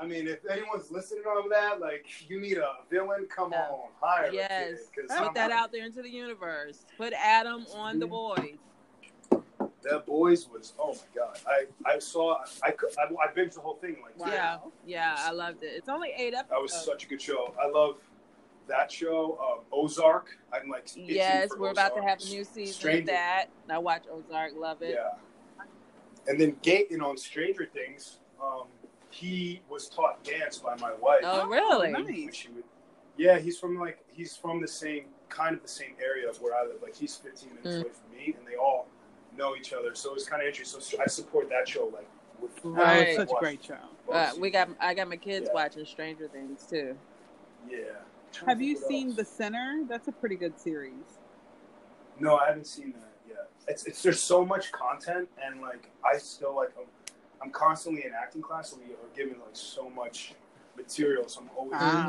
I mean, if anyone's listening on that, like, you need a villain, come Yeah. on, hire Yes, a kid. 'cause put I'm that like, out there into the universe. Put Adam on the boys. That Boys was, oh my god. I, I saw, I, could- I, I binged the whole thing. Like, Wow. Yeah, yeah, I loved it. It's only eight episodes. that was such a good show. I love that show. Um, Ozark. I'm like, itching Yes, for we're about to have a new season Stranger. of that. I watch Ozark, love it. Yeah. And then Gaten on Stranger Things, um, he was taught dance by my wife. Oh, really? nice. Would, yeah, he's from like he's from the same kind of the same area of where I live. Like he's 15 minutes Mm. away from me, and they all know each other. So it's kind of interesting. So I support that show. Like, with Oh, Right. it's such a great show. Uh, we got. I got my kids Yeah. watching Stranger Things too. yeah. Have you seen else. The Sinner? That's a pretty good series. No, I haven't seen that yet. It's, it's there's so much content, and like I still like I'm, I'm constantly in acting class, so we are given like so much material. So I'm always Ah.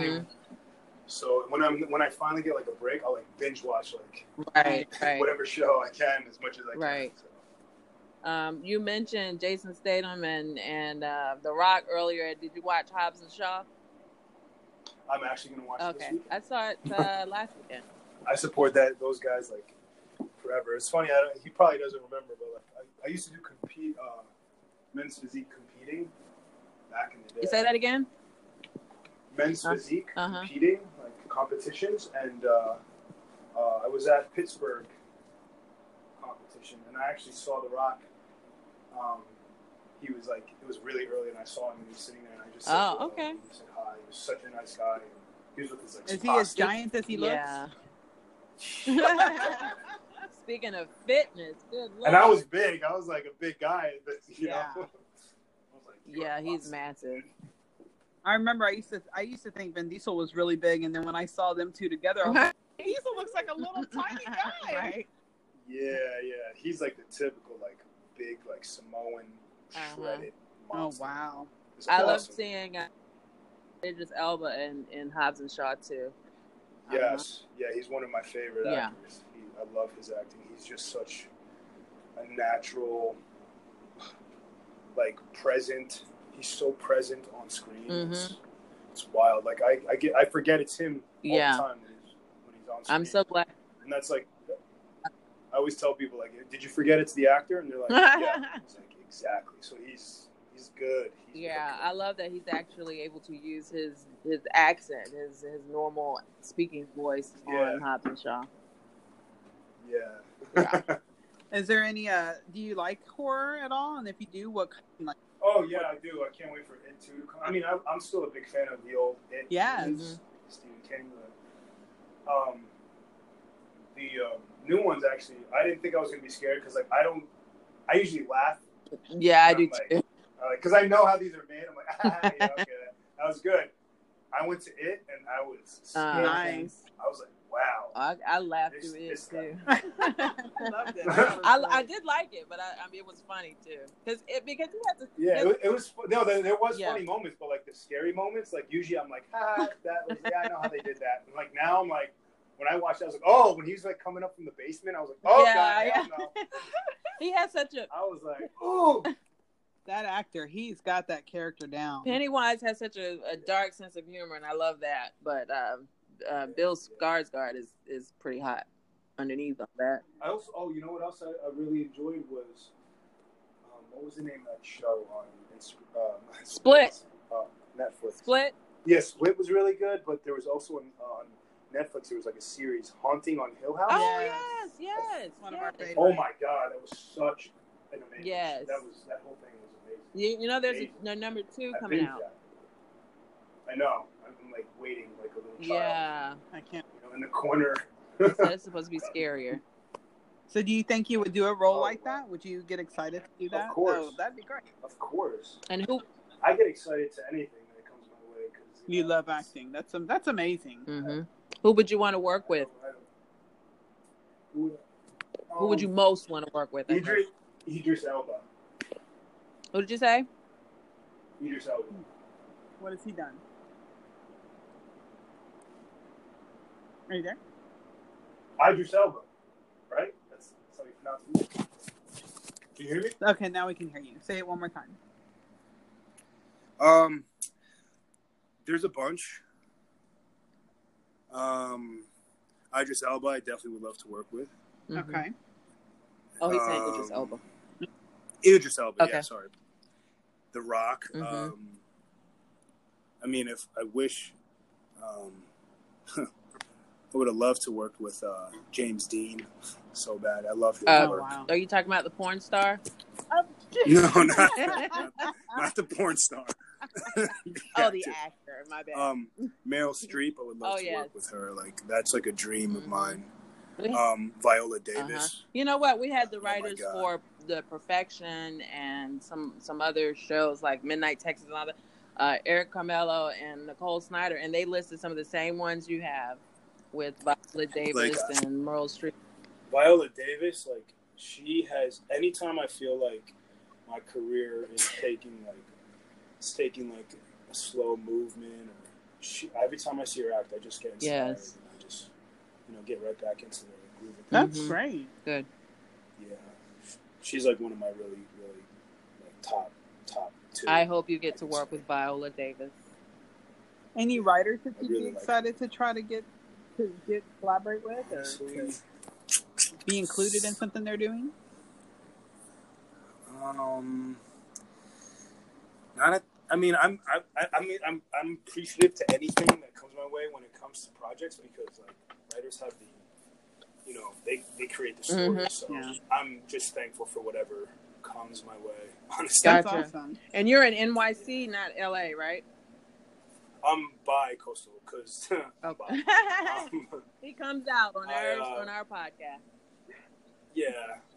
So when I'm when I finally get like a break, I'll like binge watch like Right, right. whatever show I can as much as I can. Right. So, Um, you mentioned Jason Statham and and uh, The Rock earlier. Did you watch Hobbs and Shaw? I'm actually gonna watch Okay. I saw it uh, last weekend. I support that those guys like forever. It's funny. I don't, he probably doesn't remember, but like I, I used to do compete uh, men's physique competing back in the day. You say that again? men's physique uh-huh. competing competitions and uh, uh, i was at pittsburgh competition and i actually saw the rock um, he was like it was really early and i saw him and he was sitting there and i just said Oh, okay. and he said hi he was such a nice guy and he was with his like Is he as giant as he looks? yeah. Speaking of fitness, good lord. and i was big i was like a big guy but you Yeah. know I was like, Yeah, he's awesome." massive. I remember I used to I used to think Vin Diesel was really big, and then when I saw them two together, I was like, Diesel looks like a little tiny guy. Right. yeah yeah he's like the typical like big like samoan Uh-huh. shredded Oh wow. It's I love awesome. seeing uh, Idris Elba in, in Hobbs and Shaw too. Uh-huh. Yes, yeah, he's one of my favorite Yeah. actors. He, I love his acting. He's just such a natural, like present. He's so present on screen. It's, it's wild. Like I, I get, I forget it's him all Yeah. the time when he's, when he's on screen. I'm so glad. and that's like, I always tell people like, did you forget it's the actor? And they're like, yeah. It's like exactly. So he's he's good. He's Yeah, really I love that he's actually able to use his his accent, his his normal speaking voice Yeah. on Hobbs and Shaw. good. yeah. Is there any? Uh, do you like horror at all? And if you do, what kind? Like, Oh yeah, I do. I can't wait for it to come. I mean, I'm, I'm still a big fan of the old It. Movies, Stephen King. But, um, the um, new ones actually, I didn't think I was gonna be scared because like I don't. I usually laugh Yeah, I do like- too. because I know how these are made. I'm like, ah, yeah, okay, that was good. I went to it and I was Uh, nice. I was like, wow. I, I laughed This- through it this guy. too. Loved. I, I did like it, but I, I mean, it was funny too, because it because he had to. Yeah, it, wa- it was no. There, there was Yeah. funny moments, but like the scary moments, like usually I'm like, ah, that was yeah, I know how they did that. And like now I'm like, when I watched, it, I was like, oh, when he was like coming up from the basement, I was like, oh Yeah, god, yeah. hell no. He had such a I was like, oh. that actor, he's got that character down. Pennywise has such a, a dark sense of humor, and I love that. But um, uh, Bill Skarsgård is is pretty hot underneath on that. I also, oh, you know what else I, I really enjoyed was, um, what was the name of that show on um, Split. Uh, Netflix. Split. Yeah, Split was really good, but there was also an, on Netflix, there was like a series, Haunting on Hill House. Oh Yes. yes, yes. One of yes. our favorites. Oh my god, that was such an amazing. Yes. that was that whole thing was amazing. You, you know, there's a, Amazing. no number two I coming out. that. I know. I'm like waiting like a little child. Yeah, I can't. You know, in the corner. so it's supposed to be scarier. So, do you think you would do a role Oh, like wow. that? Would you get excited to do that? Of course. Oh, that'd be great. Of course. And who? I get excited to anything that comes my way because You love acting. That's um, that's amazing. hmm Who would you want to work with? Who, Who would you most want to work with? Idris, Idris Elba. Who did you say? Idris Elba. What has he done? Are you there? Idris Elba. Right? That's, that's how you pronounce it. Can you hear me? Okay, now we can hear you. Say it one more time. Um, there's a bunch. Um, Idris Elba, I definitely would love to work with. Mhm. Okay. Oh, he's saying Idris Um, Elba. Idris Elba, Okay. yeah, sorry. The Rock. Mhm. Um, I mean, if I wish, um, I would have loved to work with uh, James Dean so bad. I love his Oh, work. wow. Are you talking about the porn star? No, not, not, not the porn star. Oh, the actor. My bad. Um, Meryl Streep, I would love Oh, to yes. work with her. Like that's like a dream of mine. Um, Viola Uh-huh. Davis. You know what? We had the Oh writers God. for the Perfection and some some other shows like Midnight Texas and all that. Uh, Eric Charmelo and Nicole Snyder, and they listed some of the same ones you have with Viola Davis Like, and Meryl Streep. Viola Davis, like she has. Anytime I feel like my career is taking like it's taking like a slow movement, or she, every time I see her act, I just get inspired Yes. and I just you know get right back into the groove. Of things. That's Mhm. great. Good. Yeah, she's like one of my really, really like top, top two. I hope you get to work with Viola Davis. Any writers that you'd really be like excited to try to get to get collaborate with or to be included in something they're doing? Um, not. A, I mean, I'm. I, I, I mean, I'm. I'm appreciative to anything that comes my way when it comes to projects because like writers have the, you know, they they create the story. Mhm. So Yeah. I'm just thankful for whatever comes my way. Honestly, Gotcha. That's awesome. And you're in NYC, not LA, right? I'm bi-coastal because. Okay. um, he comes out on I, our uh, on our podcast. yeah,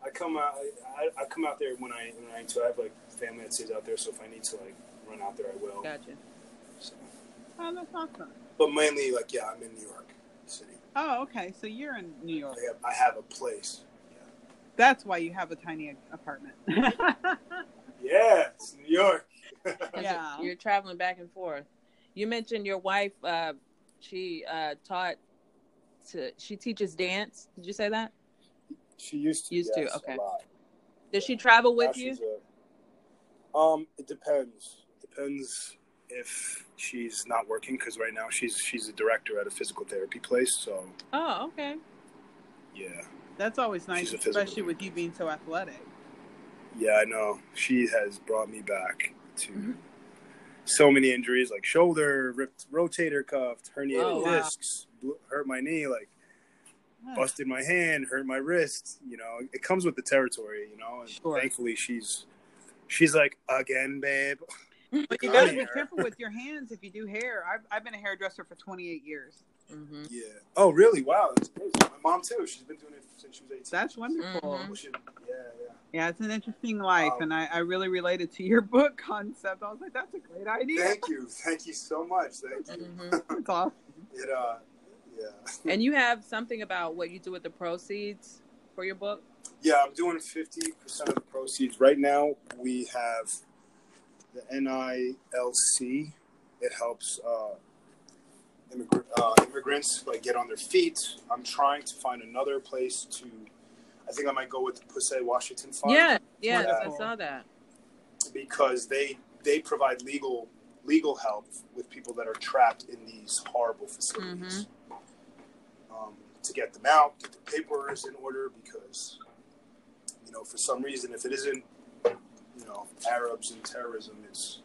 I come out. I, I come out there when I when I need to. I have like family that stays out there, so if I need to like run out there, I will. Gotcha. So. Oh, that's awesome. But mainly, like, yeah, I'm in New York City. Oh, okay. So you're in New York. I have, I have a place. That's why you have a tiny apartment. Yeah, it's New York. Yeah. You're, you're traveling back and forth. You mentioned your wife. Uh, she uh, taught to. She teaches dance. Did you say that? she used to. Used to, okay. A lot. Does she travel with Now you? a- um, it depends. Depends if she's not working because right now she's she's a director at a physical therapy place. So Oh, okay. yeah, That's always nice, She's a especially with you being so athletic. yeah, I know. She has brought me back to. So many injuries, like shoulder ripped, rotator cuff, herniated Oh, wow. discs, bl- hurt my knee, like Huh. busted my hand, hurt my wrist. You know, it comes with the territory. You know, and Sure. thankfully she's she's like again, babe. But you gotta be careful with your hands if you do hair. I've, I've been a hairdresser for 28 years. hmm Yeah. Oh, really? Wow, that's crazy. My mom too. She's been doing it since she was eighteen. That's wonderful. Mhm. Yeah, yeah. Yeah, it's an interesting life, Um, and I, I really related to your book concept. I was like, that's a great idea. Thank you, thank you so much. Thank you. hmm That's awesome. It uh, yeah, And you have something about what you do with the proceeds for your book. yeah. I'm doing fifty percent of the proceeds right now. We have the NILC. It helps uh, immigr- uh, immigrants like get on their feet. I'm trying to find another place to. I think I might go with the Pusey Washington Fund. Yeah, yes, I saw that. because they they provide legal legal help with people that are trapped in these horrible facilities um, to get them out, get the papers in order because you know for some reason if it isn't you know Arabs and terrorism, it's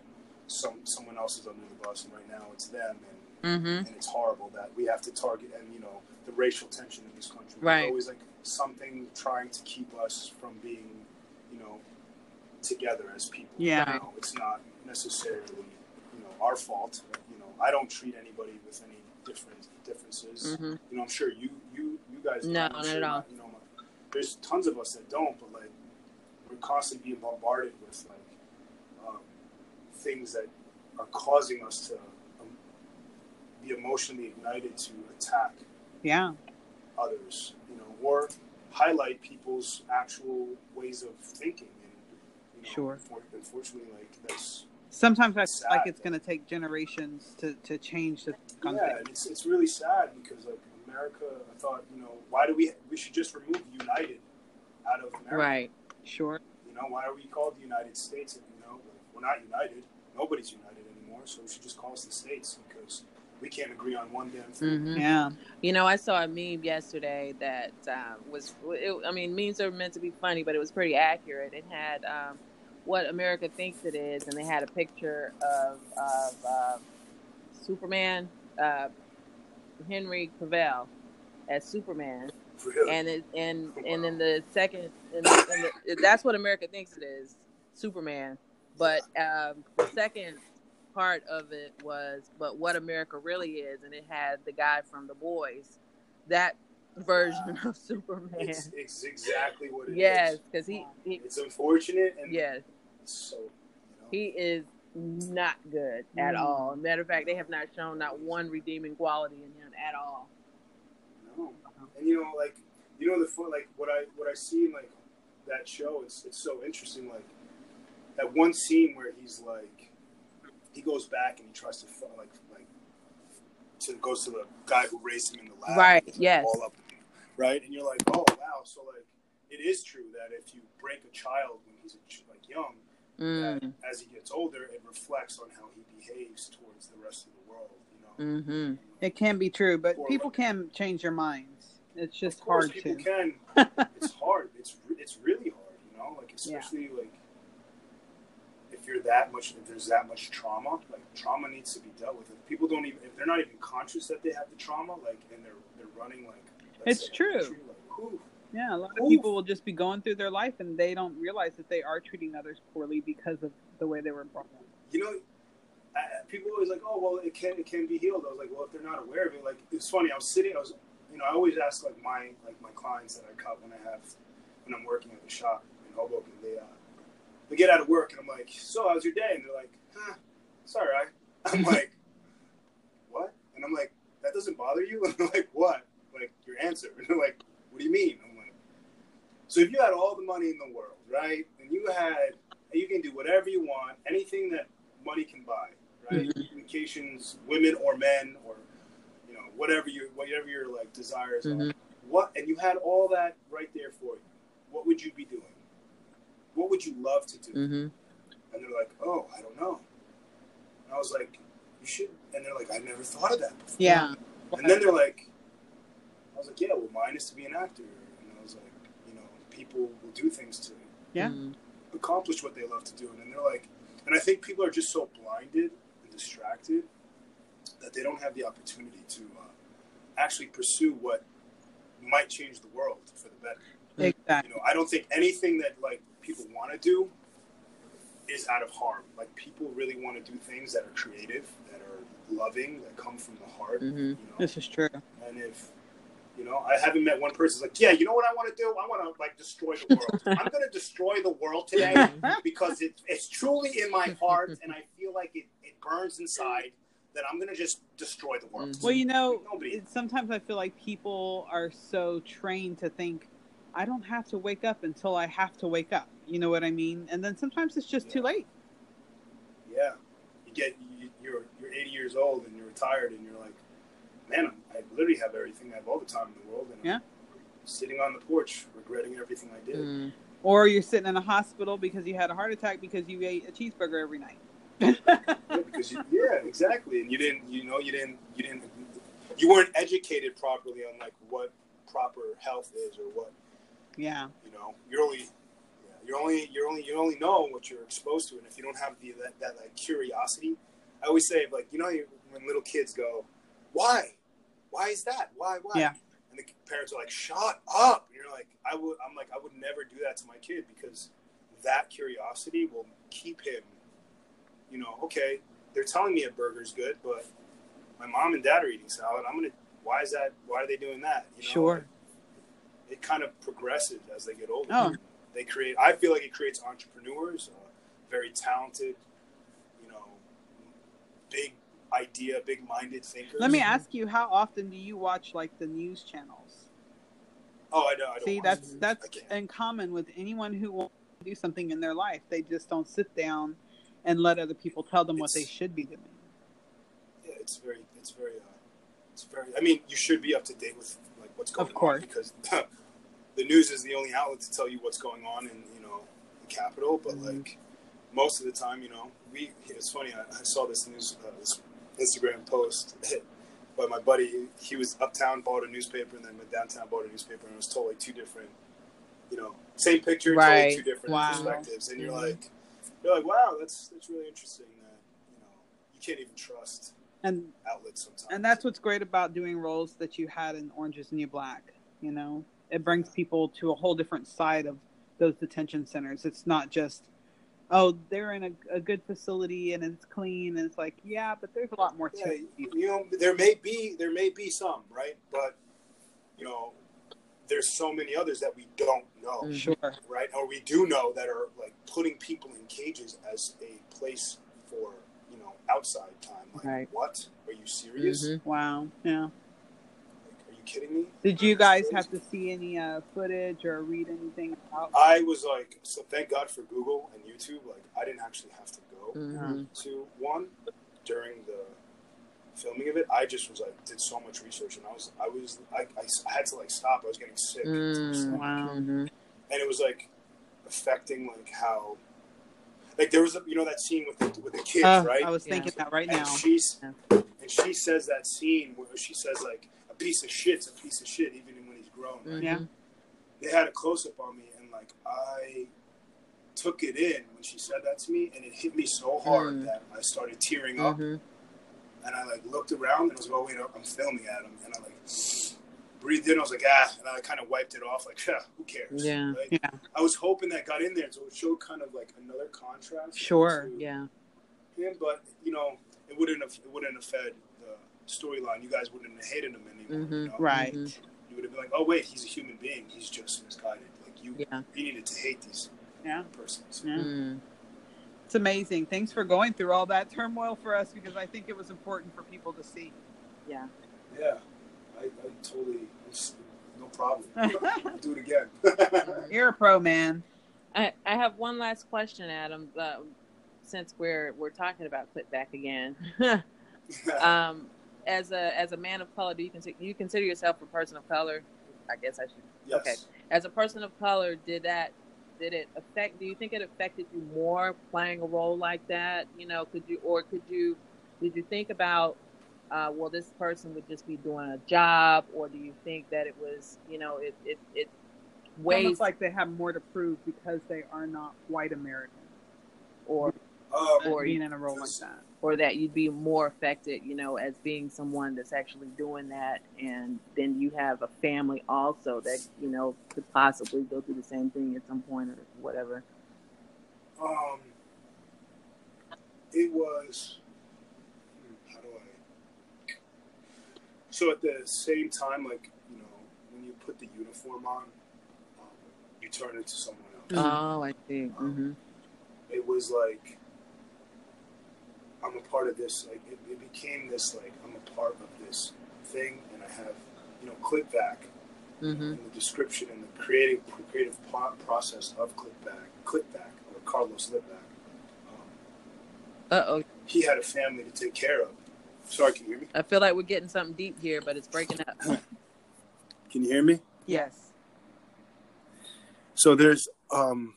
some someone else is under the bus, and right now it's them, and Mm-hmm. and it's horrible that we have to target and you know the racial tension in this country. Right. Always like something trying to keep us from being, you know, together as people. Yeah. You know, it's not necessarily, you know, our fault. You know, I don't treat anybody with any different differences. Mm-hmm. You know, I'm sure you you you guys No, don't. Sure at all. You know, there's tons of us that don't, but like we're constantly being bombarded with like um, things that are causing us to um, be emotionally ignited to attack Yeah. others, or highlight people's actual ways of thinking. And you know, Sure. unfor- Unfortunately, like that's Sometimes I Sad. like it's going to take generations to, to change the country. yeah, it's it's really sad because like America, I thought, you know, why do we we should just remove United out of America? Right. Sure. You know, why are we called the United States? If you know, we're not united. Nobody's united anymore, so we should just call us the states because we can't agree on one damn thing. Mm-hmm. Yeah. You know, I saw a meme yesterday that um, was, it, I mean, memes are meant to be funny, but it was pretty accurate. It had um, what America thinks it is, and they had a picture of, of uh, Superman, uh, Henry Cavill as Superman, Really? and it, and and then the second, and the, and the, that's what America thinks it is, Superman. But um, the second part of it was, but what America really is, and it had the guy from The Boys, that version of Superman. it's, it's exactly what it is. yes, because he, he, It's unfortunate and yes, so you know, he is not good at Mm. all. Matter of fact, they have not shown not one redeeming quality in him at all. No. And you know, like you know the fun like what I what I see in like that show, it's it's so interesting. Like that one scene where he's like he goes back and he tries to fi- like like to goes to the guy who raised him in the lab. Right, He's, yes. All up, right, and you're like, oh wow. So like it is true that if you break a child when he's like young, that Mm. as he gets older, it reflects on how he behaves towards the rest of the world. You know. Mm-hmm. It can be true, but Or people like- can change their minds. It's just of course, hard people to. can. it's hard. It's re- it's really hard. You know, like Yeah. especially like if you're that much, if there's that much trauma, like trauma needs to be dealt with. If people don't even, if they're not even conscious that they have the trauma, like and they're they're running like. It's true. country, Like, Yeah, a lot of Oof. people will just be going through their life and they don't realize that they are treating others poorly because of the way they were brought up. you know, I, people always like, oh well, it can it can be healed. I was like, well, if they're not aware of it, like it's funny. I was sitting, I was, you know, I always ask like my like my clients that I cut when I have when I'm working at the shop in Hoboken. They uh, they get out of work and I'm like, so how's your day? And they're like, huh, it's all right. I'm like, what? And I'm like, that doesn't bother you? And they're like, what? Like your answer? And they're like, what do you mean? I'm like, so if you had all the money in the world, right, and you had you can do whatever you want, anything that money can buy, right? Communications, women or men, or you know whatever you whatever your like desires Mhm. are. What and you had all that right there for you. What would you be doing? What would you love to do? Mm-hmm. And they're like, oh, I don't know. And I was like, you should. And they're like, I never thought of that before. Yeah. And then they're like, I was like, yeah, well, mine is to be an actor. And I was like, you know, people will do things to Yeah. Mm-hmm. accomplish what they love to do. And then they're like, and I think people are just so blinded and distracted that they don't have the opportunity to uh, actually pursue what might change the world for the better. Exactly. You know, I don't think anything that like people want to do is out of harm. Like people really want to do things that are creative, that are loving, that come from the heart. Mm-hmm. You know, This is true. and if you know, I haven't met one person like, yeah, you know what I want to do? I want to like destroy the world. I'm going to destroy the world today because it, it's truly in my heart, and I feel like it, it burns inside. That I'm going to just destroy the world. Well, you know, Nobody- it, sometimes I feel like people are so trained to think, I don't have to wake up until I have to wake up. You know what I mean? And then sometimes it's just too late. Yeah, you get you, you're you're 80 years old and you're retired, and you're like, man, I'm, literally have everything. I have all the time in the world, and Yeah. I'm sitting on the porch regretting everything I did. Mm-hmm. Or you're sitting in a hospital because you had a heart attack because you ate a cheeseburger every night. Yeah, because you, yeah, exactly. And you didn't, you know, you didn't, you didn't, you weren't educated properly on like what proper health is or what yeah. you know. You're only, yeah, you're only, you're only, you only know what you're exposed to, and if you don't have the that, that like curiosity, I always say like you know when little kids go, why? Why is that? Why? Why? Yeah. And the parents are like, shut up. And you're like, I would. I'm like, I would never do that to my kid because that curiosity will keep him. You know, okay, they're telling me a burger's good, but my mom and dad are eating salad. I'm gonna. Why is that? Why are they doing that? You know, Sure. It, kind of progresses as they get older. Oh. They create. I feel like it creates entrepreneurs, uh, very talented. You know, big idea, big minded thinkers. Let me ask you, how often do you watch like the news channels? Oh, I know. I don't See, that's that's in common with anyone who wants to do something in their life. They just don't sit down and let other people tell them what they should be doing. yeah, it's very, it's very, uh, it's very. I mean, you should be up to date with like what's going Of course. on because the news is the only outlet to tell you what's going on in you know the capital. But Mhm. like most of the time, you know, we. It's funny. I, I saw this news, uh, this Instagram post by my buddy. He was uptown, bought a newspaper, and then went downtown, bought a newspaper, and it was totally two different. You know, same picture, Right. totally two different Wow. perspectives, and you're Mhm. like, you're like, wow, that's that's really interesting. That you know, you can't even trust And outlets sometimes. and that's what's great about doing roles that you had in Orange is New Black. You know, it brings people to a whole different side of those detention centers. It's not just, oh, they're in a, a good facility and it's clean, and it's like, yeah, but there's a lot more to yeah, it. you know, there may be there may be some right, but you know, there's so many others that we don't know, Mhm. Sure. right? Or we do know that are like putting people in cages as a place for you know outside time. Like, Right. what? Are you serious? Mhm. Wow. Yeah. Like, are you kidding me? Did you guys have to see any uh, footage or read anything about? I was like, so thank God for Google and YouTube. Like, I didn't actually have to go Mhm. to one during the filming of it. I just was like, did so much research, and I was, I was, I, I, I had to like stop. I was getting sick, Mm. Wow. Mhm. and it was like affecting like how, like there was a, you know, that scene with the with the kids, Uh, right? I was Yeah. thinking that right and now. she's Yeah. and she says that scene where she says like a piece of shit's a piece of shit even when he's grown. Right? Mhm. Yeah. They had a close up on me and like I took it in when she said that to me and it hit me so hard Mm. that I started tearing up Mhm. and I like looked around and I was like, oh wait, I'm filming at him and I like breathed in. I was like, ah, and I kind of wiped it off like, yeah, who cares? Yeah. Like, Yeah. I was hoping that got in there so it showed kind of like another contrast. Sure. to Yeah. him, but you know, it wouldn't have it wouldn't have fed the storyline. You guys wouldn't have hated him anymore. Mhm. You know? Right. Mhm. You would have been like, oh wait, he's a human being. He's just misguided. Like you, Yeah. you needed to hate these Yeah. persons. Yeah. Mm. It's amazing. Thanks for going through all that turmoil for us because I think it was important for people to see. Yeah. Yeah, I, I totally. It's, no problem. I'll do it again. You're a pro, man. I, I have one last question, Adam. Uh, since we're we're talking about put back again, um, as a as a man of color, do you consider you consider yourself a person of color? I guess I should. yes. okay. As a person of color, did that did it affect? Do you think it affected you more playing a role like that? You know, could you or could you did you think about? Uh, well, this person would just be doing a job, or do you think that it was, you know, it it it weighs Almost like they have more to prove because they are not white American, or Um, Or- being in a role like that. Or that you'd be more affected, you know, as being someone that's actually doing that, and then you have a family also that you know could possibly go through the same thing at some point or whatever. um, it was. hmm, How do I? So at the same time, like you know, when you put the uniform on, um, you turn into someone else. Mhm. Oh, I see. hmm it was like I'm a part of this. Like it, it became this like I'm a part of this thing, and I have you know Clitvac hmm in the description and the creating creative process of Clitvac, Clitvac or Carlos Litvack. Um, Uh oh, he had a family to take care of. Sorry, can you hear me? I feel like we're getting something deep here, but it's breaking up. Can you hear me? Yes. So there's um,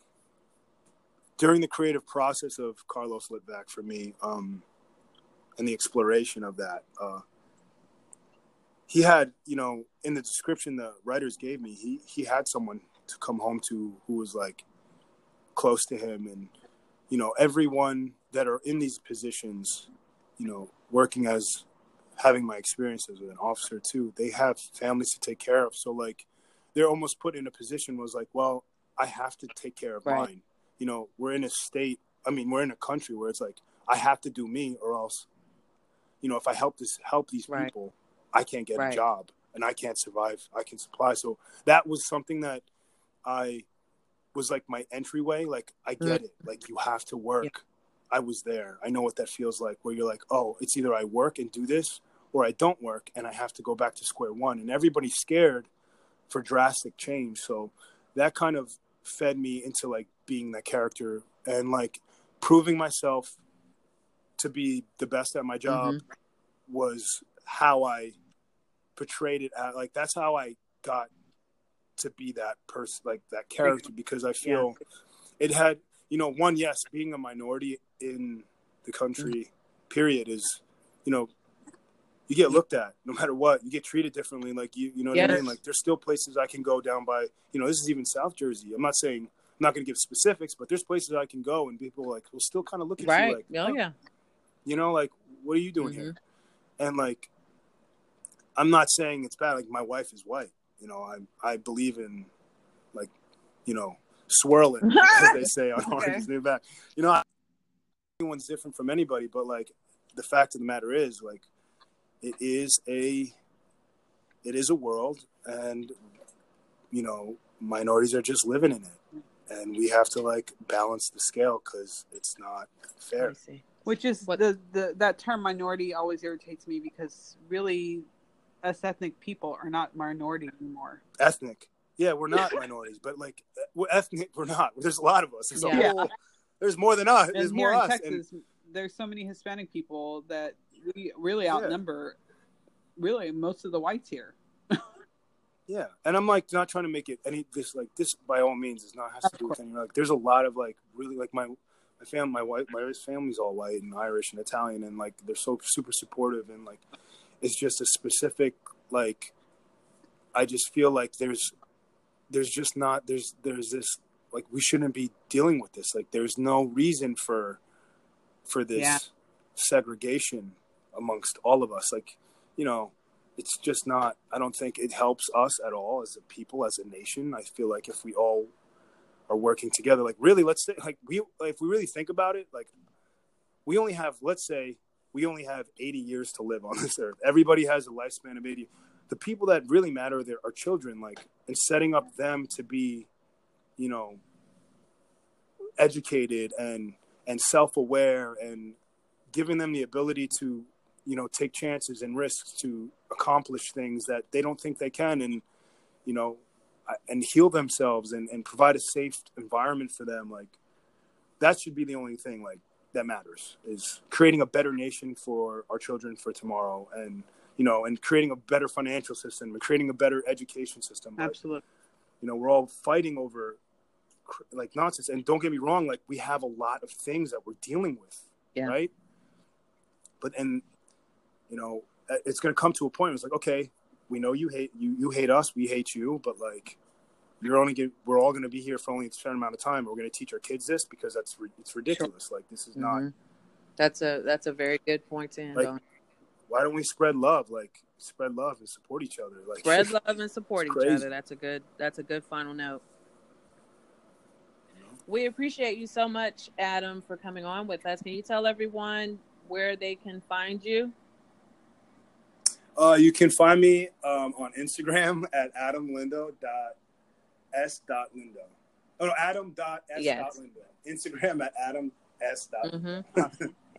during the creative process of Carlos Litvack for me, um, and the exploration of that, uh, he had, you know, in the description the writers gave me, he he had someone to come home to who was like close to him, and you know, everyone that are in these positions, you know, working as having my experiences as an officer too, they have families to take care of. So like they're almost put in a position was like, well, I have to take care of Right. mine. You know, we're in a state. I mean, we're in a country where it's like I have to do me, or else, you know, if I help this help these Right. people, I can't get Right. a job and I can't survive. I can supply. So that was something that I was like my entryway. Like I mm-hmm. get it. Like you have to work. I was there. I know what that feels like. Where you're like, oh, it's either I work and do this, or I don't work and I have to go back to square one. And everybody's scared for drastic change. So that kind of fed me into like being that character and like proving myself to be the best at my job mm-hmm. was how I portrayed it at like that's how I got to be that person like that character because I feel it had you know one yes being a minority in the country mm-hmm. period is you know you get looked at no matter what you get treated differently like you you know what I mean like there's still places I can go down by you know this is even South Jersey I'm not saying I'm not going to give specifics but there's places I can go and people like will still kind of look at Right. you like oh yeah. you know like what are you doing Mhm. here and like i'm not saying it's bad like my wife is white you know i i believe in like you know swirling as they say on Okay. orange new black you know I, anyone's different from anybody but like the fact of the matter is like it is a it is a world and you know minorities are just living in it and we have to like balance the scale because it's not fair see. Which is What- the, the that term minority always irritates me because really us ethnic people are not minority anymore. ethnic. Yeah, we're not minorities, but like we're ethnic, we're not. There's a lot of us. There's a whole, there's more than us. And There's here more in us. And Texas, there's so many Hispanic people that we really Yeah. outnumber really most of the whites here. yeah, and I'm like not trying to make it any this like this by all means is not has to do with any like. There's a lot of like really like my my family, my white my family's all white and Irish and Italian, and like they're so super supportive and like it's just a specific like. I just feel like there's there's just not there's there's this like we shouldn't be dealing with this like there's no reason for for this Yeah. segregation amongst all of us. Like you know it's just not i don't think it helps us at all as a people as a nation. I feel like if we all are working together like really let's say like we if we really think about it like we only have let's say we only have 80 years to live on this earth. Everybody has a lifespan of 80 the people that really matter there are children like and setting up them to be you know educated and and self-aware and giving them the ability to you know take chances and risks to accomplish things that they don't think they can and you know and heal themselves and, and provide a safe environment for them like that should be the only thing like that matters is creating a better nation for our children for tomorrow and you know and creating a better financial system and creating a better education system Absolutely. you know we're all fighting over like nonsense and don't get me wrong like we have a lot of things that we're dealing with Yeah. right but and you know uh, it's going to come to a point where it's like okay we know you hate you you hate us we hate you but like you're only get, we're all going to be here for only a certain amount of time we're going to teach our kids this because that's it's ridiculous like this is not Mhm. That's a that's a very good point to end Like, on. why don't we spread love like spread love and support each other like Spread love and support each crazy. other. That's a good that's a good final note. We appreciate you so much, Adam, for coming on with us. Can you tell everyone where they can find you? Uh, you can find me um, on Instagram at adamlindo.s.lindo. Oh, no, adam.s.lindo. Yes. Instagram at adam s. hmm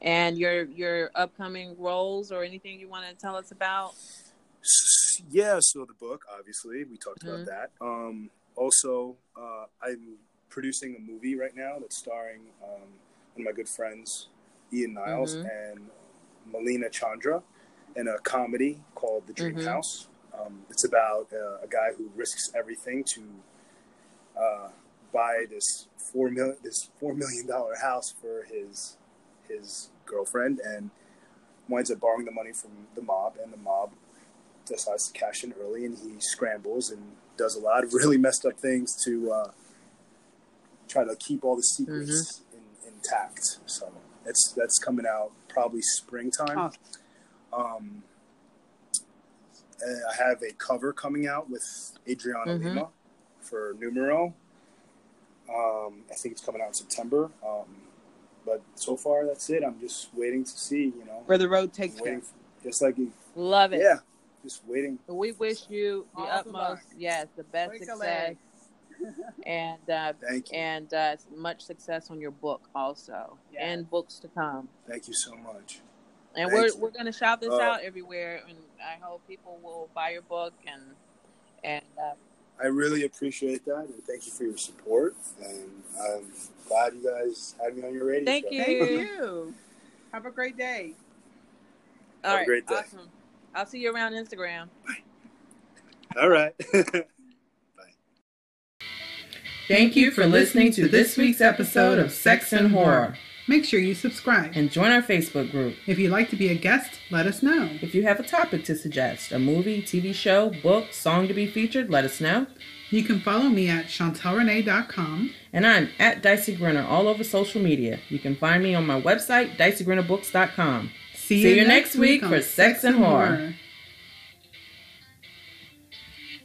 and your your upcoming roles or anything you want to tell us about? Yeah, so the book, obviously, we talked Mhm. about that. Um, also, uh, I'm producing a movie right now that's starring um, one of my good friends, Ian Niles, Mhm. and Melina Chandra, in a comedy called The Dream Mhm. House. Um, it's about uh, a guy who risks everything to uh, buy this four million this four million dollar house for his his girlfriend, and winds up borrowing the money from the mob, and the mob decides to cash in early, and he scrambles and does a lot of really messed up things to uh, try to keep all the secrets in, intact. So that's that's coming out probably springtime. Oh. Um, uh, I have a cover coming out with Adriana Mhm. Lima for Numero. Um, I think it's coming out in September. Um, but so far, that's it. I'm just waiting to see. You know, Where the road takes waiting, you. just like you- Love it. yeah, just waiting. We wish you the All the utmost, luck. yes, the best Break success, and uh, Thank you, and uh, much success on your book also, Yes. and books to come. thank you so much. And Thank we're we're gonna shout this Uh, out everywhere, and I hope people will buy your book and and uh, I really appreciate that, and thank you for your support. And I'm glad you guys had me on your radio. Thank show. you. Thank you. Have a great day. all Have a great day. awesome. I'll see you around Instagram. Bye. All right. Bye. Thank you for listening to this week's episode of Sex and Horror. Make sure you subscribe. And join our Facebook group. If you'd like to be a guest, let us know. If you have a topic to suggest, a movie, TV show, book, song to be featured, let us know. You can follow me at chantelrenee.com. And I'm at Dicey Grenor all over social media. You can find me on my website, diceygrenorbooks.com. See, See you next week on for Sex and Horror.